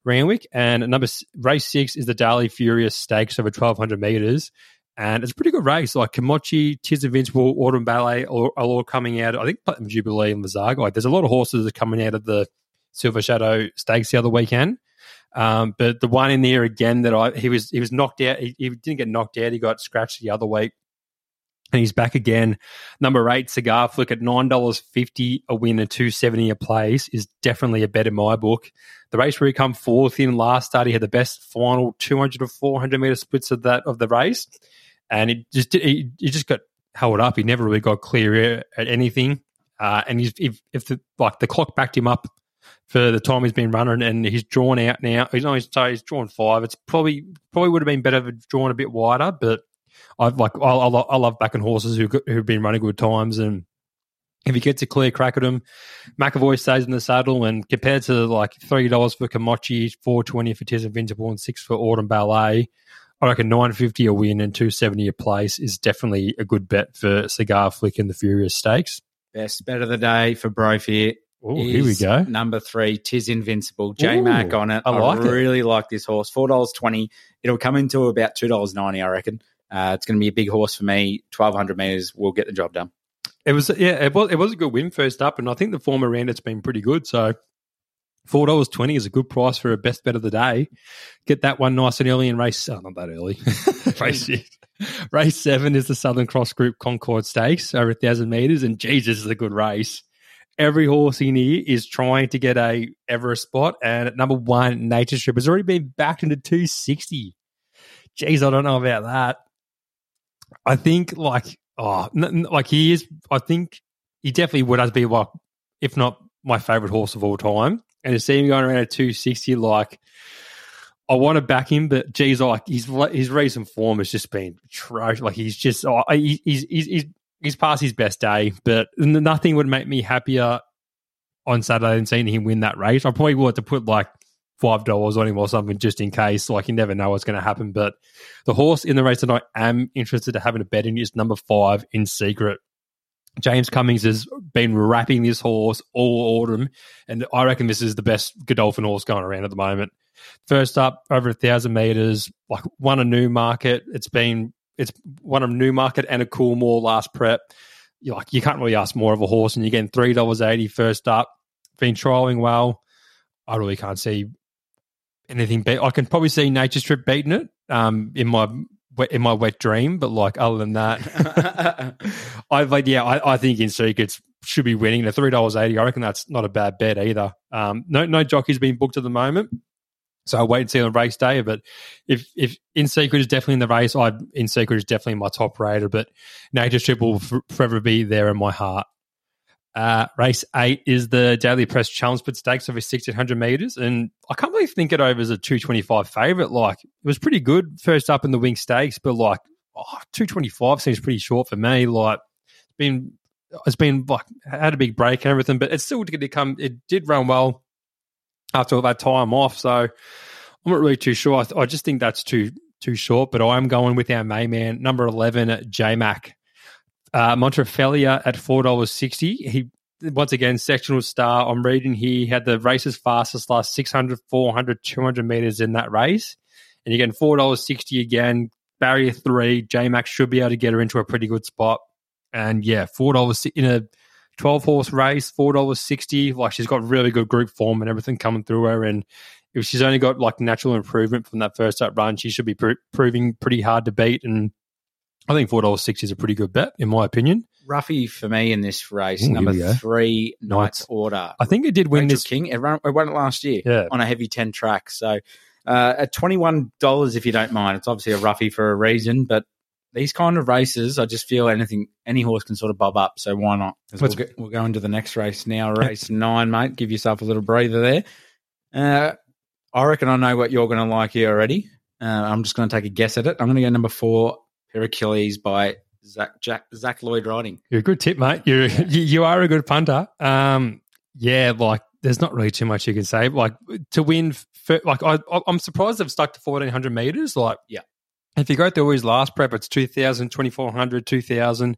Randwick. And number race six is the Darley Furious Stakes over 1200 meters. And it's a pretty good race. Like Kimochi, Tiz Invincible, Autumn Ballet are, all coming out. I think Platinum Jubilee and Visaga. Like, there's a lot of horses that are coming out of the Silver Shadow Stakes the other weekend. Um, but the one in there again that I he was he was knocked out. He, he didn't get knocked out. He got scratched the other week and he's back again. Number eight, Cigar Flick at nine dollars fifty a win and two seventy a place is definitely a bet in my book. The race where he come fourth in last start, he had the best final two hundred to four hundred meter splits of that of the race, and it just he, just got held up. He never really got clear at anything, uh, and he's, if if the like the clock backed him up for the time he's been running, and he's drawn out now. He's only so he's drawn five. It's probably probably would have been better if drawn a bit wider, but I like I, I, I love backing horses who who've been running good times, and if he gets a clear crack at him, McAvoy stays in the saddle, and compared to like three dollars for Kimochi, four twenty for Tiz Invincible, and six for Autumn Ballet, I reckon nine fifty a win and two seventy a place is definitely a good bet for Cigar Flick and the Furious Stakes. Best bet of the day for Brophy. Oh, here we go. Number three, Tiz Invincible. J Mac on it. I like I really like this horse. Four dollars twenty. It'll come into about two dollars ninety, I reckon. Uh, it's going to be a big horse for me. Twelve hundred meters will get the job done. It was yeah, it was it was a good win first up, and I think the form around it's been pretty good. So four dollars twenty is a good price for a best bet of the day. Get that one nice and early in race. Oh, not that early. race six. Race seven is the Southern Cross Group Concorde Stakes over a thousand meters, and Jesus is a good race. Every horse in here is trying to get a Everest spot, and at number one, Nature Strip has already been backed into two sixty. Jeez, I don't know about that. I think like oh n- like he is. I think he definitely would have to be like if not my favorite horse of all time. And to see him going around at two sixty, like I want to back him, but geez, like his his recent form has just been atrocious. Like he's just oh, he's, he's he's he's past his best day, but nothing would make me happier on Saturday than seeing him win that race. I probably would to put like five dollars on him or something just in case. Like you never know what's going to happen. But the horse in the race that I am interested to having a bet in is number five in secret. James Cummings has been wrapping this horse all autumn, and I reckon this is the best Godolphin horse going around at the moment. First up, over a thousand meters, like won a new market. It's been it's one of Newmarket and a Coolmore last prep. you like you can't really ask more of a horse, and you're getting three dollars eighty first up. Been trialing well. I really can't see anything beat. I can probably see Nature Strip beating it um, in my in my wet dream, but like other than that, I like yeah, I, I think in secrets should be winning the three dollars eighty. I reckon that's not a bad bet either. Um, no no jockeys being booked at the moment. So I'll wait and see on race day. But if if In Secret is definitely in the race, I In Secret is definitely my top rater. But Nature Strip will f- forever be there in my heart. Uh, race eight is the Daily Press Challenge, Chelmsford Stakes over 1600 meters, and I can't really think it over as a 225 favorite. Like it was pretty good first up in the Winx Stakes, but like oh, 225 seems pretty short for me. Like it's been it's been like had a big break and everything, but it's still going to come. It did run well after all that time off, so I'm not really too sure. I, I just think that's too too short, but I'm going with our main man, number 11, J Mac. Uh, Montefilia at $4.60. He, once again, sectional star. I'm reading here, he had the race's fastest last 600, 400, 200 meters in that race. And you're getting $4.60 again. Barrier three, J Mac should be able to get her into a pretty good spot. And yeah, $4 in a 12 horse race, $4.60. Like she's got really good group form and everything coming through her. And if she's only got like natural improvement from that first up run, she should be pr- proving pretty hard to beat. And I think four dollars sixty is a pretty good bet, in my opinion. Roughy for me in this race, Ooh, number three, Knights. Order. I think it did win Rachel this. King. It, run, it won it last year Yeah. on a heavy 10 track. So uh, at $21, if you don't mind, it's obviously a roughie for a reason, but these kind of races, I just feel anything, any horse can sort of bob up. So why not? We'll, Let's- we'll go into the next race now, race nine, mate. Give yourself a little breather there. Uh, I reckon I know what you're going to like here already. Uh, I'm just going to take a guess at it. I'm going to go number four, Pericles by Zach, Jack, Zac Lloyd Riding. You're a good tip, mate. You're you, you are a good punter. Um, yeah, like there's not really too much you can say. Like to win, fir- like I, I- I'm surprised they've stuck to 1400 meters. Like, Yeah. if you go through his last prep, it's 2000, 2400, 2000.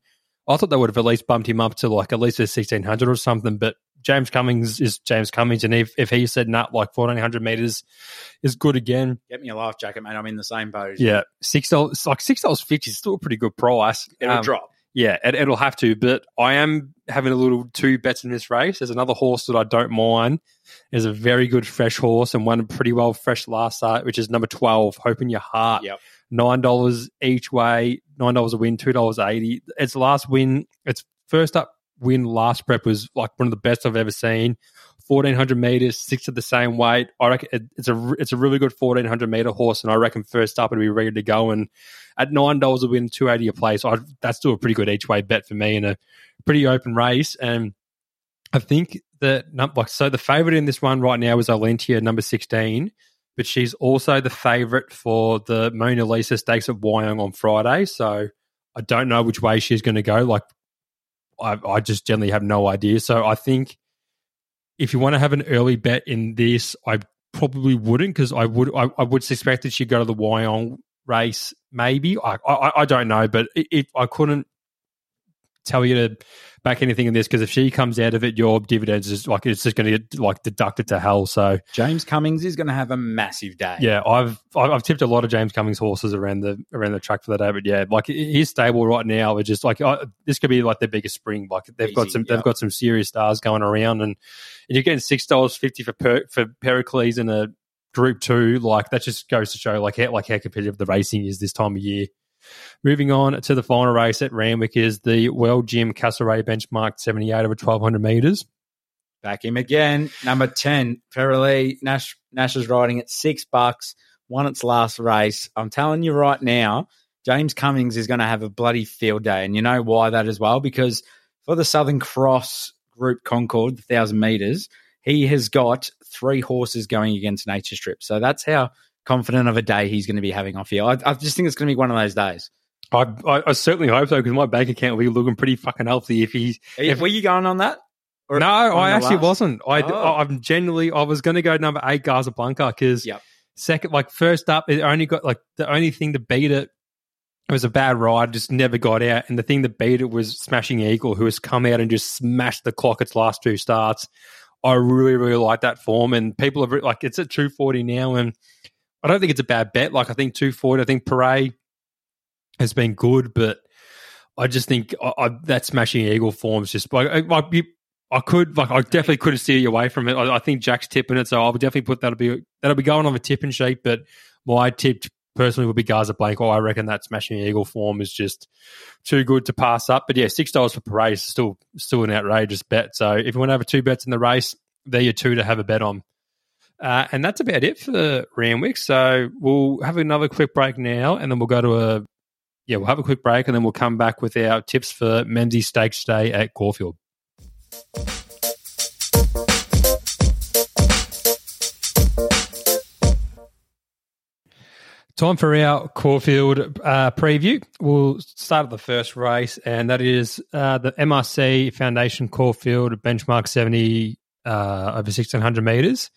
I thought they would have at least bumped him up to like at least a 1600 or something. But James Cummings is James Cummings, and if, if he said not like 1400 meters is good again, Get me a life jacket, mate. I'm in the same boat. yeah, six dollars like six dollars fifty is still a pretty good price. It'll Um, drop. yeah, it, it'll have to. But I am having a little two bets in this race. There's another horse that I don't mind. Is a very good fresh horse and won pretty well fresh last start, which is number 12, Hope in Your Heart. Yep. $9 each way, $9 a win, $2.80. Its last win, its first up win last prep was like one of the best I've ever seen. 1400 meters, six at the same weight. I reckon it's a it's a really good 1400 meter horse, and I reckon first up it'll be ready to go. And at nine dollars a win, 280 a place, I, that's still a pretty good each way bet for me in a pretty open race. And I think that like so the favorite in this one right now is Olentia, number 16, but she's also the favorite for the Mona Lisa Stakes at Wyong on Friday. So I don't know which way she's going to go. Like I, I just generally have no idea. So I think if you want to have an early bet in this, I probably wouldn't because I would I, I would suspect that she'd go to the Wyong race. Maybe I I, I don't know, but if I couldn't tell you to back anything in this because if she comes out of it, your dividends is like it's just going to get like deducted to hell. So James Cummings is going to have a massive day. yeah, I've I've I've tipped a lot of James Cummings horses around the around the track for that day, but yeah, like his stable right now is just like uh, this could be like their biggest spring. Like they've got some yeah. they've got some serious stars going around, and, and you're getting six dollars fifty for per, for Pericles in a Group Two. Like that just goes to show like how like how competitive the racing is this time of year. Moving on to the final race at Randwick is the World Gym Castlereagh benchmark 78 over 1200 meters. Back him again. Number 10, Ferrelli. Nash, Nash is riding at six bucks, won its last race. I'm telling you right now, James Cummings is going to have a bloody field day. And you know why that as well? Because for the Southern Cross Group Concorde, the 1,000 meters, he has got three horses going against Nature Strip. So that's how confident of a day he's going to be having off here. I, I just think it's going to be one of those days. I, I, I certainly hope so because my bank account will be looking pretty fucking healthy if he's If, Were you going on that? Or no, on I actually last? wasn't. I, Oh. I'm generally, I was going to go number eight, Casablanca, because Yep. second, like first up, it only got like the only thing to beat it. It was a bad ride, just never got out. And the thing that beat it was Smashing Eagle, who has come out and just smashed the clock its last two starts. I really, really like that form. And people have like, it's at 240 now. And I don't think it's a bad bet. Like, I think 240, I think Paray has been good, but I just think I, I, that Smashing Eagle form is just like, I, like you- I could like I definitely could have steered you away from it. I, I think Jack's tipping it, so I would definitely put that'll be that'll be going on the tipping sheet. But my tip personally would be Gaza Blanco. I reckon that Smashing Eagle form is just too good to pass up. But yeah, six dollars for Parade is still still an outrageous bet. So if you want to have two bets in the race, they're your two to have a bet on. Uh, and that's about it for Randwick. So we'll have another quick break now, and then we'll go to a yeah, we'll have a quick break, and then we'll come back with our tips for Memsies Stakes Day at Caulfield. Time for our Caulfield uh, preview. We'll start at the first race, and that is uh, the MRC Foundation Caulfield benchmark 70 uh, over 1600 meters.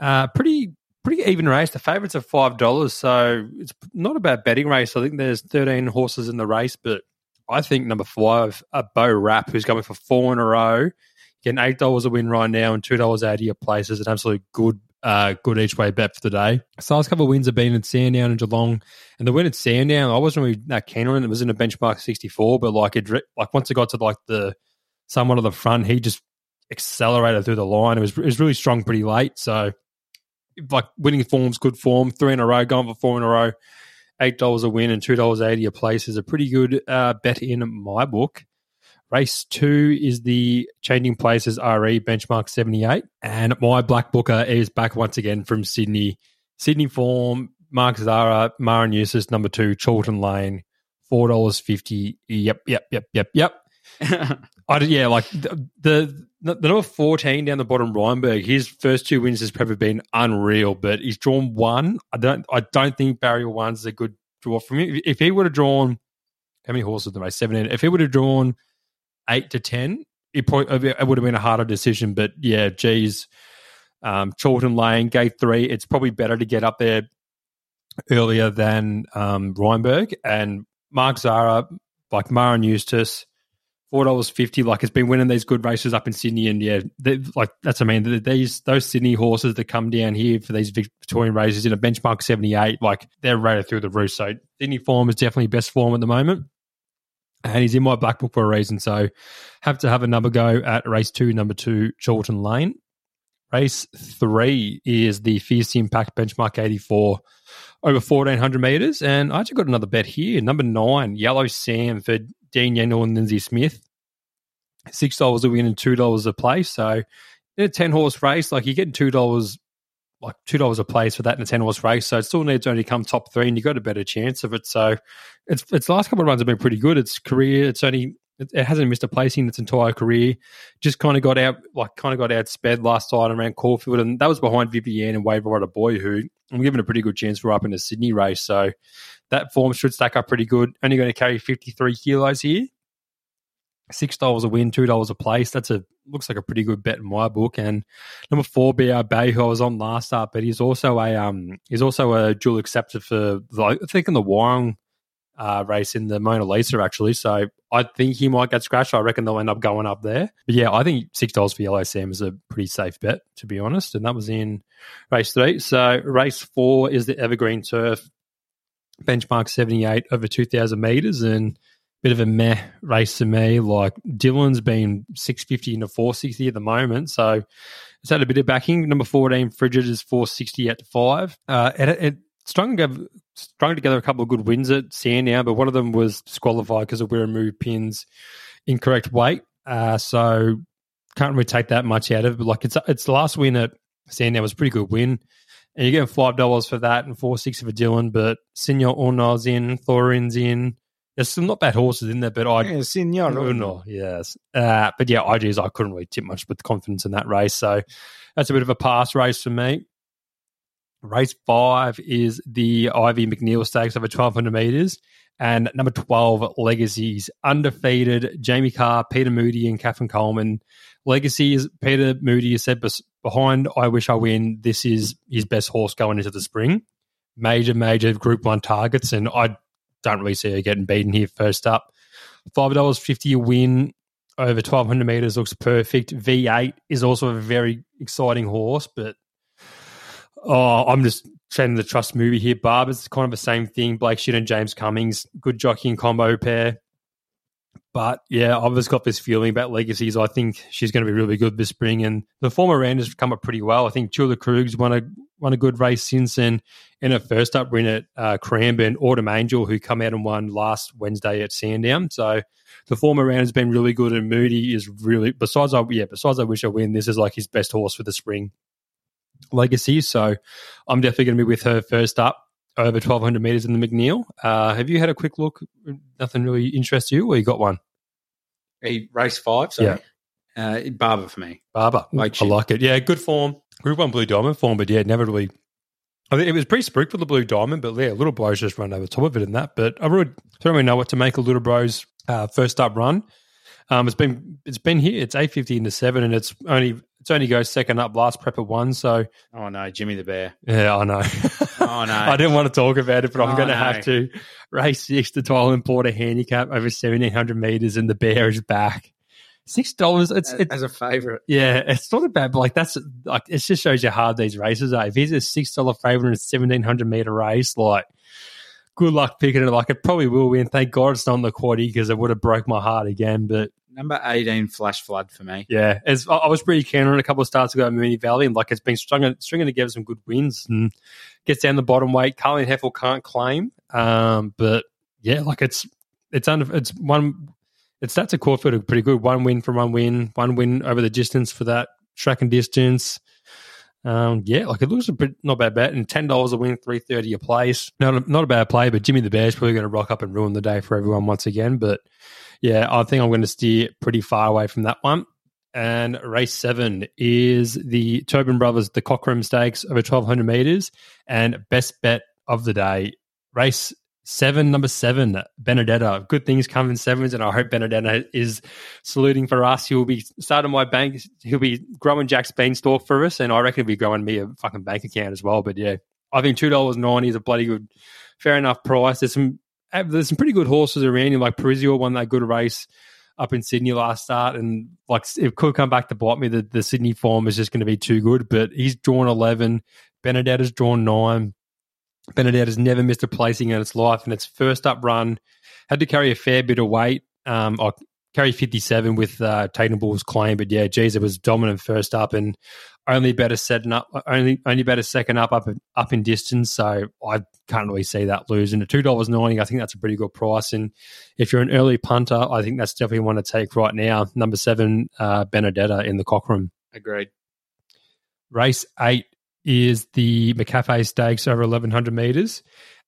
Uh, pretty pretty even race. The favourites are five dollars, so it's not a bad betting race. I think there's thirteen horses in the race, but I think number five, a Bo Rap, who's going for four in a row, getting eight dollars a win right now and two dollars eighty a place is an absolute good uh, good each way bet for the day. So last couple of wins have been in Sandown and Geelong, and the win at Sandown, I wasn't really that keen on it. It was in a benchmark sixty four, but like it, like once it got to like the someone on the front, he just accelerated through the line. It was it was really strong pretty late. So like winning form's good form, three in a row, going for four in a row. Eight dollars a win and two dollars eighty a place is a pretty good uh, bet in my book. Race two is the Changing Places RE benchmark 78. And my black booker is back once again from Sydney. Sydney form, Mark Zahra, Mara Eustace, number two, Chorlton Lane, $4.50. Yep, yep, yep, yep, yep. I yeah, like the, the the number fourteen down the bottom, Reinberg. His first two wins has probably been unreal, but he's drawn one. I don't I don't think barrier one's is a good draw for me. If he would have drawn how many horses did I seventeen? If he would have drawn eight to ten, it probably it would have been a harder decision. But yeah, geez, um, Lane, gate three. It's probably better to get up there earlier than um, Reinberg and Mark Zahra, like Mara Eustace four dollars fifty. Like it's been winning these good races up in Sydney, and yeah, like that's I mean these those Sydney horses that come down here for these Victorian races in a benchmark seventy eight, like they're rated through the roof. So Sydney form is definitely best form at the moment. And he's in my black book for a reason. So have to have another go at race two, number two, Chorlton Lane. Race three is the Fierce Impact Benchmark 84 over 1400 meters. And I actually got another bet here. Number nine, Yellow Sam for Dean Yendall and Lindsay Smith. Six dollars a win and two dollars a place. So in a ten horse race, like you're getting two dollars like two dollars a place for that in a ten horse race. So it still needs to only come top three and you got a better chance of it. So it's its last couple of runs have been pretty good. Its career, it's only it, hasn't missed a placing its entire career. Just kind of got out, like kind of got outsped last time around Caulfield, and that was behind Vivian and Wave Rider Boy, who I'm given a pretty good chance for up in the Sydney race. So that form should stack up pretty good. Only going to carry 53 kilos here. Six dollars a win, two dollars a place. That's a looks like a pretty good bet in my book. And number four, BR Bay, who I was on last start, but he's also a um he's also a dual accepted for the, I think in the Wyong uh, race in the Mona Lisa actually. So I think he might get scratched. I reckon they'll end up going up there. But yeah, I think six dollars for Yellow Sam is a pretty safe bet to be honest. And that was in race three. So race four is the Evergreen Turf benchmark 78 over 2,000 meters and bit of a meh race to me. Like Dylan's been 650 into 460 at the moment. So it's had a bit of backing. Number 14, Frigid is 460 at five. Uh, it, it strung, together, strung together a couple of good wins at Sandown, but one of them was disqualified because of Wirramoo Pins incorrect weight. Uh, so can't really take that much out of it. But like it's it's the last win at Sandown was a pretty good win and you're getting five dollars for that and four six for Dylan. But Senor Uno's in, Thorin's in. There's some not bad horses in there, but I yeah, Senor Uno, yes. Uh, but yeah, I IGs I couldn't really tip much with confidence in that race, so that's a bit of a pass race for me. Race five is the Ivy McNeil Stakes over 1200 meters. And number 12, Legacies. Undefeated, Jamie Kah, Peter Moody, and Katherine Coleman. Legacy is Peter Moody has said behind I Wish I Win, this is his best horse going into the spring. Major, major Group 1 targets, and I don't really see her getting beaten here first up. $5.50 a win over 1200 metres looks perfect. V8 is also a very exciting horse, but oh, I'm just saying the trust movie here. Barb is kind of the same thing. Blake Shinn and James Cummings, good jockey and combo pair. But yeah, I've just got this feeling about legacies. I think she's going to be really good this spring, and the former round has come up pretty well. I think Julia Krug's won a won a good race since then. In her first up win at uh, Cranbourne, Autumn Angel, who come out and won last Wednesday at Sandown. So the former round has been really good, and Moody is really besides I yeah besides I wish I win. This is like his best horse for the spring legacy. So I'm definitely going to be with her first up over 1200 meters in the McNeil. Uh, have you had a quick look? Nothing really interests you, or you got one? A race five. So, yeah. Uh, Barber for me. Barber. Like I like it. Yeah, good form. Group one blue diamond form, but yeah, never really. I think it was pretty spooked for the blue diamond, but yeah, little bros just run over top of it in that. But I really don't really know what to make of little bros uh, first up run. Um, it's been it's been here. It's eight fifty into seven, and it's only It's only goes second up last prep at one. So Oh no, Jimmy the Bear. yeah, I know. Oh, no. I didn't want to talk about it, but I'm Oh, going to no. have to. Race six, the Toilet Porter handicap over 1700 meters, and the bear is back. Six dollars. It's it, As a favourite. yeah, it's not a bad, but like that's like it just shows you how hard these races are. If he's a six dollar favorite in a seventeen hundred meter race, like good luck picking it. Like it probably will win. Thank God it's not on the quaddy because it would have broke my heart again. But Number 18, Flash Flood for me. yeah, it's, I, was pretty keen on a couple of starts ago at Moonee Valley, and like it's been stringing, stringing together some good wins and gets down the bottom weight. Carleen Hefel can't claim, um, but yeah, like it's it's under it's one. Its stats at Caulfield are pretty good. One win from one win, one win over the distance for that track and distance. Um, yeah, like it looks a bit not bad bet, and ten dollars a win, three thirty a place. Not a, not a bad play, but Jimmy the Bear's probably going to rock up and ruin the day for everyone once again. But yeah, I think I'm going to steer pretty far away from that one. And race seven is the Tobin Brothers, the Cockram Stakes over 1200 meters, and best bet of the day. Race seven, number seven, Benedetta. Good things come in sevens, and I hope Benedetta is saluting for us. He'll be starting my bank. He'll be growing Jack's beanstalk for us, and I reckon he'll be growing me a fucking bank account as well. But yeah, I think two dollars ninety is a bloody good, fair enough price. There's some there's some pretty good horses around you. Like Parisio won that good race up in Sydney last start, and like it could come back to bite me. The the Sydney form is just going to be too good. But he's drawn eleven. Benedetta's drawn nine. Benedetta's never missed a placing in its life, and its first up run had to carry a fair bit of weight. Um, I carry fifty seven with uh, Tatum Bull's claim, but yeah, geez, it was dominant first up, and only better setting up, only only better second up up up in distance. So I can't really see that losing. At two dollars ninety, I think that's a pretty good price. And if you're an early punter, I think that's definitely one to take right now. Number seven, uh, Benedetta in the Cockram. Agreed. Race eight is the McCafe Stakes over 1100 meters.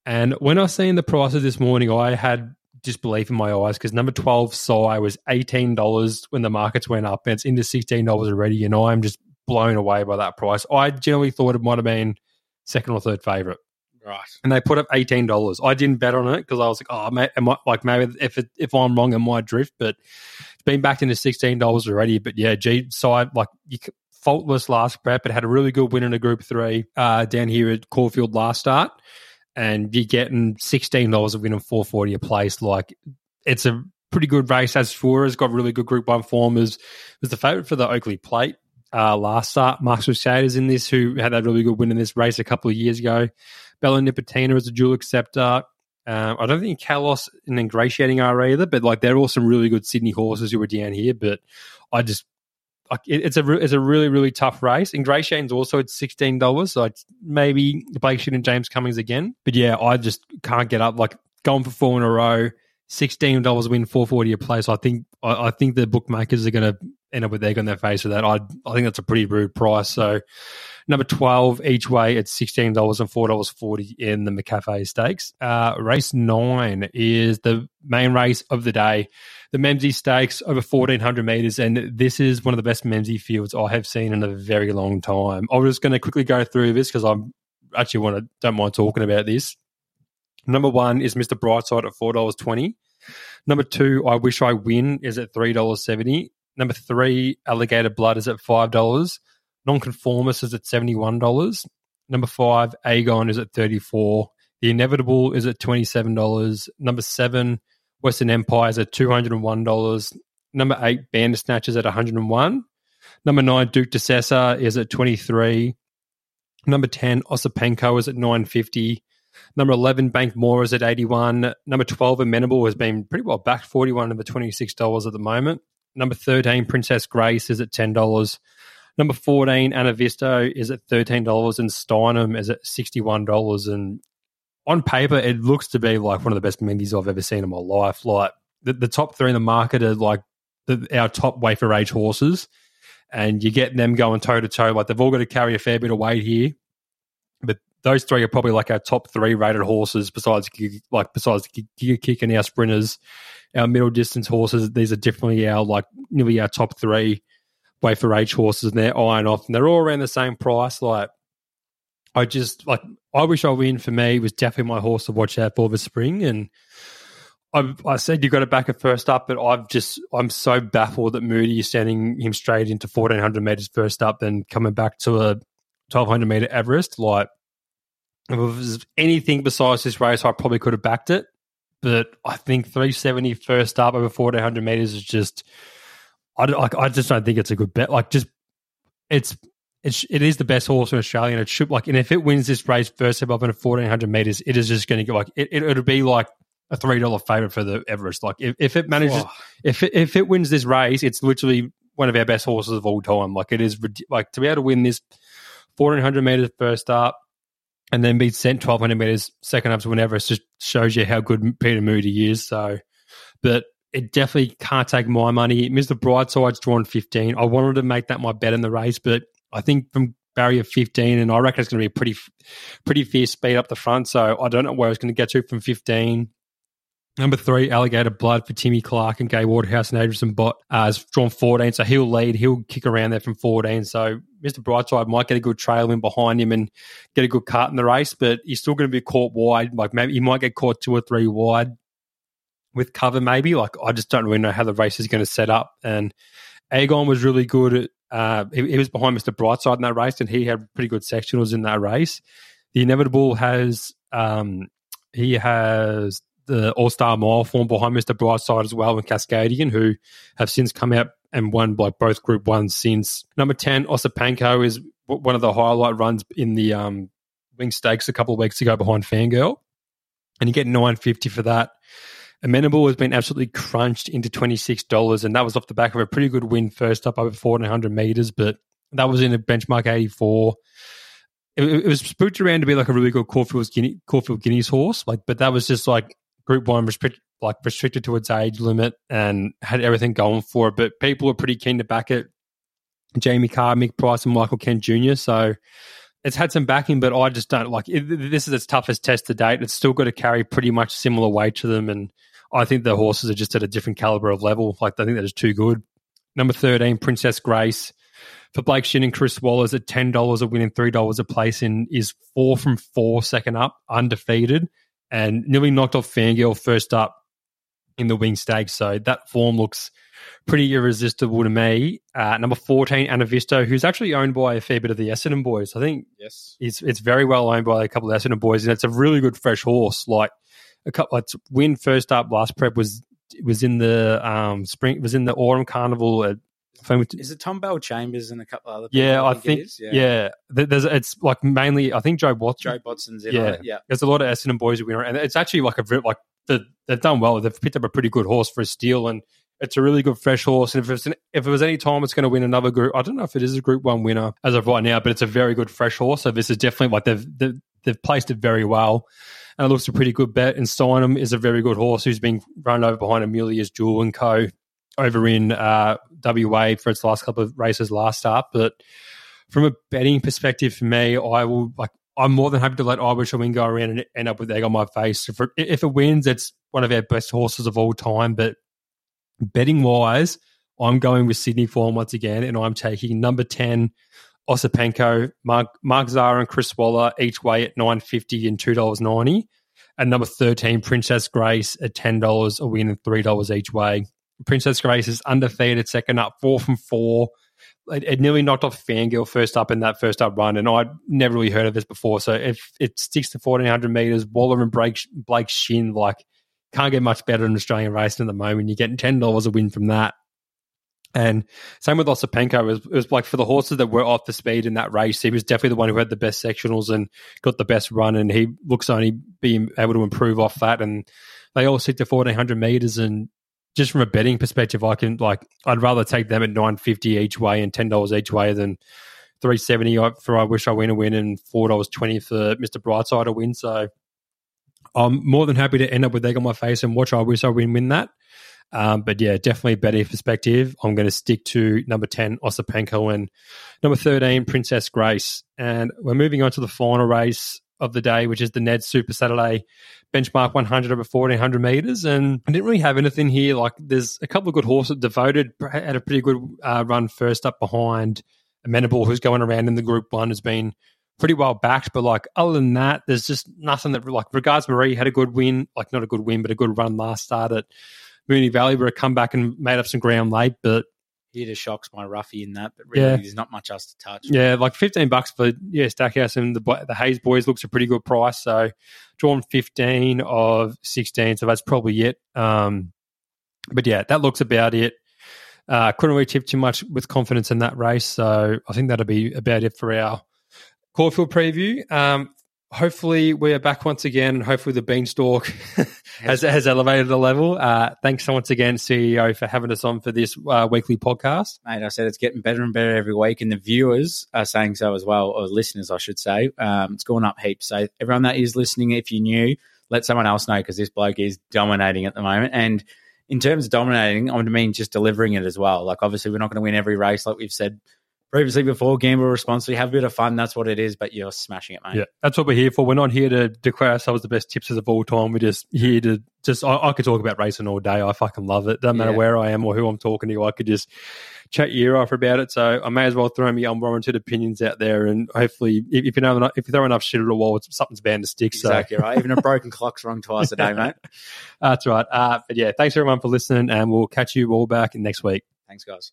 And when I seen the prices this morning, I had disbelief in my eyes because number 12 Psy was $18 when the markets went up and it's into $16 already. And I'm just blown away by that price. I generally thought it might have been second or third favorite. Right. And they put up eighteen dollars. I didn't bet on it because I was like, oh, may, I, like maybe if it, if I'm wrong, it might drift. But it's been backed into sixteen dollars already. But yeah, G side like you, faultless last prep. It had a really good win in a Group Three uh, down here at Caulfield last start, and you're getting sixteen dollars a win and four forty a place. Like it's a pretty good race. As for has got really good Group One form. Is was the favourite for the Oakley Plate. Uh, last start, Masked Crusader's in this, who had that really good win in this race a couple of years ago. Bella Nipotina is a dual acceptor. Um, I don't think Kalos and Ingratiating are either, but like they're all some really good Sydney horses who were down here. But I just it, it's a re- it's a really really tough race. Ingratiating's also at sixteen dollars, so maybe Blake and James Cummings again. But yeah, I just can't get up. Like going for four in a row, sixteen dollars win, four forty a place. I think I, I think the bookmakers are going to end up with egg on their face with that. I I think that's a pretty rude price. So number twelve each way at sixteen dollars and four dollars forty in the McCafe Stakes. Uh, race nine is the main race of the day. The Memsie Stakes over fourteen hundred meters, and this is one of the best Memsie fields I have seen in a very long time. I'm just going to quickly go through this because I'm actually want to don't mind talking about this. Number one is Mr. Brightside at four dollars twenty. Number two, I Wish I Win is at three dollars seventy. Number three, Alligator Blood is at five dollars. Nonconformist is at seventy one dollars. Number five, Agon is at thirty four. The Inevitable is at twenty seven dollars. Number seven, Western Empire is at two hundred and one dollars. Number eight, Bandersnatch is at one hundred and one. Number nine, Duke de Sessa is at twenty three. Number ten, Osipenko is at nine fifty. Number 11, Bank More is at 81. Number 12, Amenable has been pretty well back, 41 over $26 at the moment. Number 13, Princess Grace is at $10. Number 14, Anavisto is at $13 and Steinem is at $61. And on paper, it looks to be like one of the best menus I've ever seen in my life. Like the, the top three in the market are like the, our top wafer age horses. And you get them going toe to toe. Like they've all got to carry a fair bit of weight here. But those three are probably like our top three rated horses besides like besides Giga Kick and our sprinters, our middle distance horses. These are definitely our like nearly our top three wafer age horses, and they're iron off, and they're all around the same price. Like I just like I wish I win for me was definitely my horse to watch out for the spring, and I, I said you got to back it first up, but I've just I'm so baffled that Moody is sending him straight into 1400 meters first up, then coming back to a 1200 meter Everest. Like if it was anything besides this race, I probably could have backed it. But I think 370 first up over 1400 meters is just I, I, I just don't think it's a good bet. Like just it's it's it is the best horse in Australia, and it should like, and if it wins this race first up in fourteen hundred meters, it is just going to go like it, it it'll be like a three dollar favorite for the Everest. Like if, if it manages, oh. if it, if it wins this race, it's literally one of our best horses of all time. Like it is like to be able to win this fourteen hundred meters first up, and then be sent twelve hundred meters second up to whenever it just shows you how good Peter Moody is. So, but it definitely can't take my money. Mr. Brightside's drawn 15. I wanted to make that my bet in the race, but I think from barrier 15, and I reckon it's going to be a pretty, pretty fierce speed up the front. So I don't know where it's going to get to from 15. Number three, Alligator Blood for Timmy Clark and Gai Waterhouse and Adrian Bott uh, has drawn 14. So he'll lead. He'll kick around there from 14. So Mr. Brightside might get a good trail in behind him and get a good cut in the race, but he's still going to be caught wide. Like maybe he might get caught two or three wide with cover, maybe. Like I just don't really know how the race is going to set up. And Agon was really good at uh, he, he, was behind Mr. Brightside in that race, and he had pretty good sectionals in that race. The Inevitable has um, he has the All Star Mile form behind Mr. Brightside as well, and Cascadian, who have since come out and won like both Group Ones since. Number ten, Osipenko is one of the highlight runs in the um, Winx Stakes a couple of weeks ago behind Fangirl, and you get nine fifty for that. Amenable has been absolutely crunched into $26, and that was off the back of a pretty good win first up over 1400 meters, but that was in a benchmark 84. It, it was spooked around to be like a really good Caulfield, Guinea, Caulfield Guineas horse, like, but that was just like Group One restrict, like restricted to its age limit and had everything going for it. But people were pretty keen to back it. Jamie Kah, Mick Price, and Michael Kent Jr. So it's had some backing, but I just don't like it, this is its toughest test to date. It's still got to carry pretty much similar weight to them, and I think the horses are just at a different caliber of level. Like I think that is too good. Number thirteen, Princess Grace for Blake Shinn and Chris Waller's at ten dollars a win and three dollars a place in is four from four second up, undefeated, and nearly knocked off Fangirl first up in the Winx stakes. So that form looks pretty irresistible to me. Uh, number 14, Anavisto, who's actually owned by a fair bit of the Essendon boys. I think yes, it's it's very well owned by a couple of Essendon boys, and it's a really good fresh horse. Like a couple like win first up last prep was was in the um spring was in the autumn carnival at is it Tom Bellchambers and a couple other people? Yeah, I think, think yeah. yeah. There's it's like mainly I think Jobe Watson. Jobe Watson's in yeah. It, yeah. There's a lot of Essendon boys who win and it's actually like a like the, they've done well. They've picked up a pretty good horse for a steal and it's a really good fresh horse. And if it's an, if it was any time it's going to win another group, I don't know if it is a Group One winner as of right now, but it's a very good fresh horse. So this is definitely like they've they've, they've placed it very well and it looks a pretty good bet. And Steinem is a very good horse who's been run over behind Amelia's Jewel and Co. over in uh, WA for its last couple of races last start. But from a betting perspective, for me, I will like. I'm more than happy to let I Wish Win go around and end up with egg on my face. If it, if it wins, it's one of our best horses of all time. But betting wise, I'm going with Sydney form once again, and I'm taking number 10, Osipenko, Mark, Mark Zahra and Chris Waller each way at nine fifty and two dollars ninety, and number thirteen Princess Grace at ten dollars a win and three dollars each way. Princess Grace is undefeated, second up, four from four. It, it, nearly knocked off Fangirl first up in that first up run, and I'd never really heard of this before. So if it sticks to fourteen hundred meters, Waller and Blake, Blake Shinn like can't get much better in Australian racing at the moment. You're getting ten dollars a win from that. And same with Osipenko. It was, it was like for the horses that were off the speed in that race, he was definitely the one who had the best sectionals and got the best run. And he looks only being able to improve off that. And they all stick to 1400 meters. And just from a betting perspective, I can like, I'd rather take them at 950 each way and $10 each way than 370 for I wish I win a win and $4.20 for Mr. Brightside to win. So I'm more than happy to end up with egg on my face and watch I wish I win win that. Um, but yeah, definitely better perspective. I'm going to stick to number 10, Osipenko, and number 13, Princess Grace. And we're moving on to the final race of the day, which is the Ned Super Saturday benchmark 100 over 1400 meters. And I didn't really have anything here. Like there's a couple of good horses. Devoted had a pretty good uh, run first up behind Amenable, who's going around in the group one, has been pretty well backed. But like other than that, there's just nothing that like regards Marie had a good win, like not a good win, but a good run last start at Moonee Valley, where it come back and made up some ground late. But He just shocks my roughie in that, but really, Yeah. there's not much else to touch. yeah, like fifteen bucks for yeah Stackhouse and the the Hayes boys looks a pretty good price. So drawn fifteen of sixteen, so that's probably it. Um, but yeah, that looks about it. Uh, couldn't really tip too much with confidence in that race, so I think that'll be about it for our Caulfield preview. Um, hopefully, we are back once again, and hopefully, the beanstalk has has elevated the level. Uh, thanks so once again, CEO, for having us on for this uh, weekly podcast. Mate, I said it's getting better and better every week, and the viewers are saying so as well, or listeners, I should say. Um, it's gone up heaps. So, everyone that is listening, if you're new, let someone else know because this bloke is dominating at the moment. And in terms of dominating, I mean just delivering it as well. Like, obviously, we're not going to win every race, like we've said previously before. Gamble responsibly, have a bit of fun. That's what it is, but you're smashing it, mate. Yeah, that's what we're here for. We're not here to declare ourselves the best tipsters of all time. We're just here to just. I, I could talk about racing all day. I fucking love it. Doesn't matter Yeah. where I am or who I'm talking to. I could just chat your ear off about it. So I may as well throw my unwarranted opinions out there, and hopefully, if, if you know enough, if you throw enough shit at a wall, something's bound to stick. Exactly right. Even a broken clock's wrong twice a day, mate. So that's right. Uh, but yeah, thanks everyone for listening, and we'll catch you all back next week. Thanks, guys.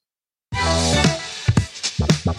Thank.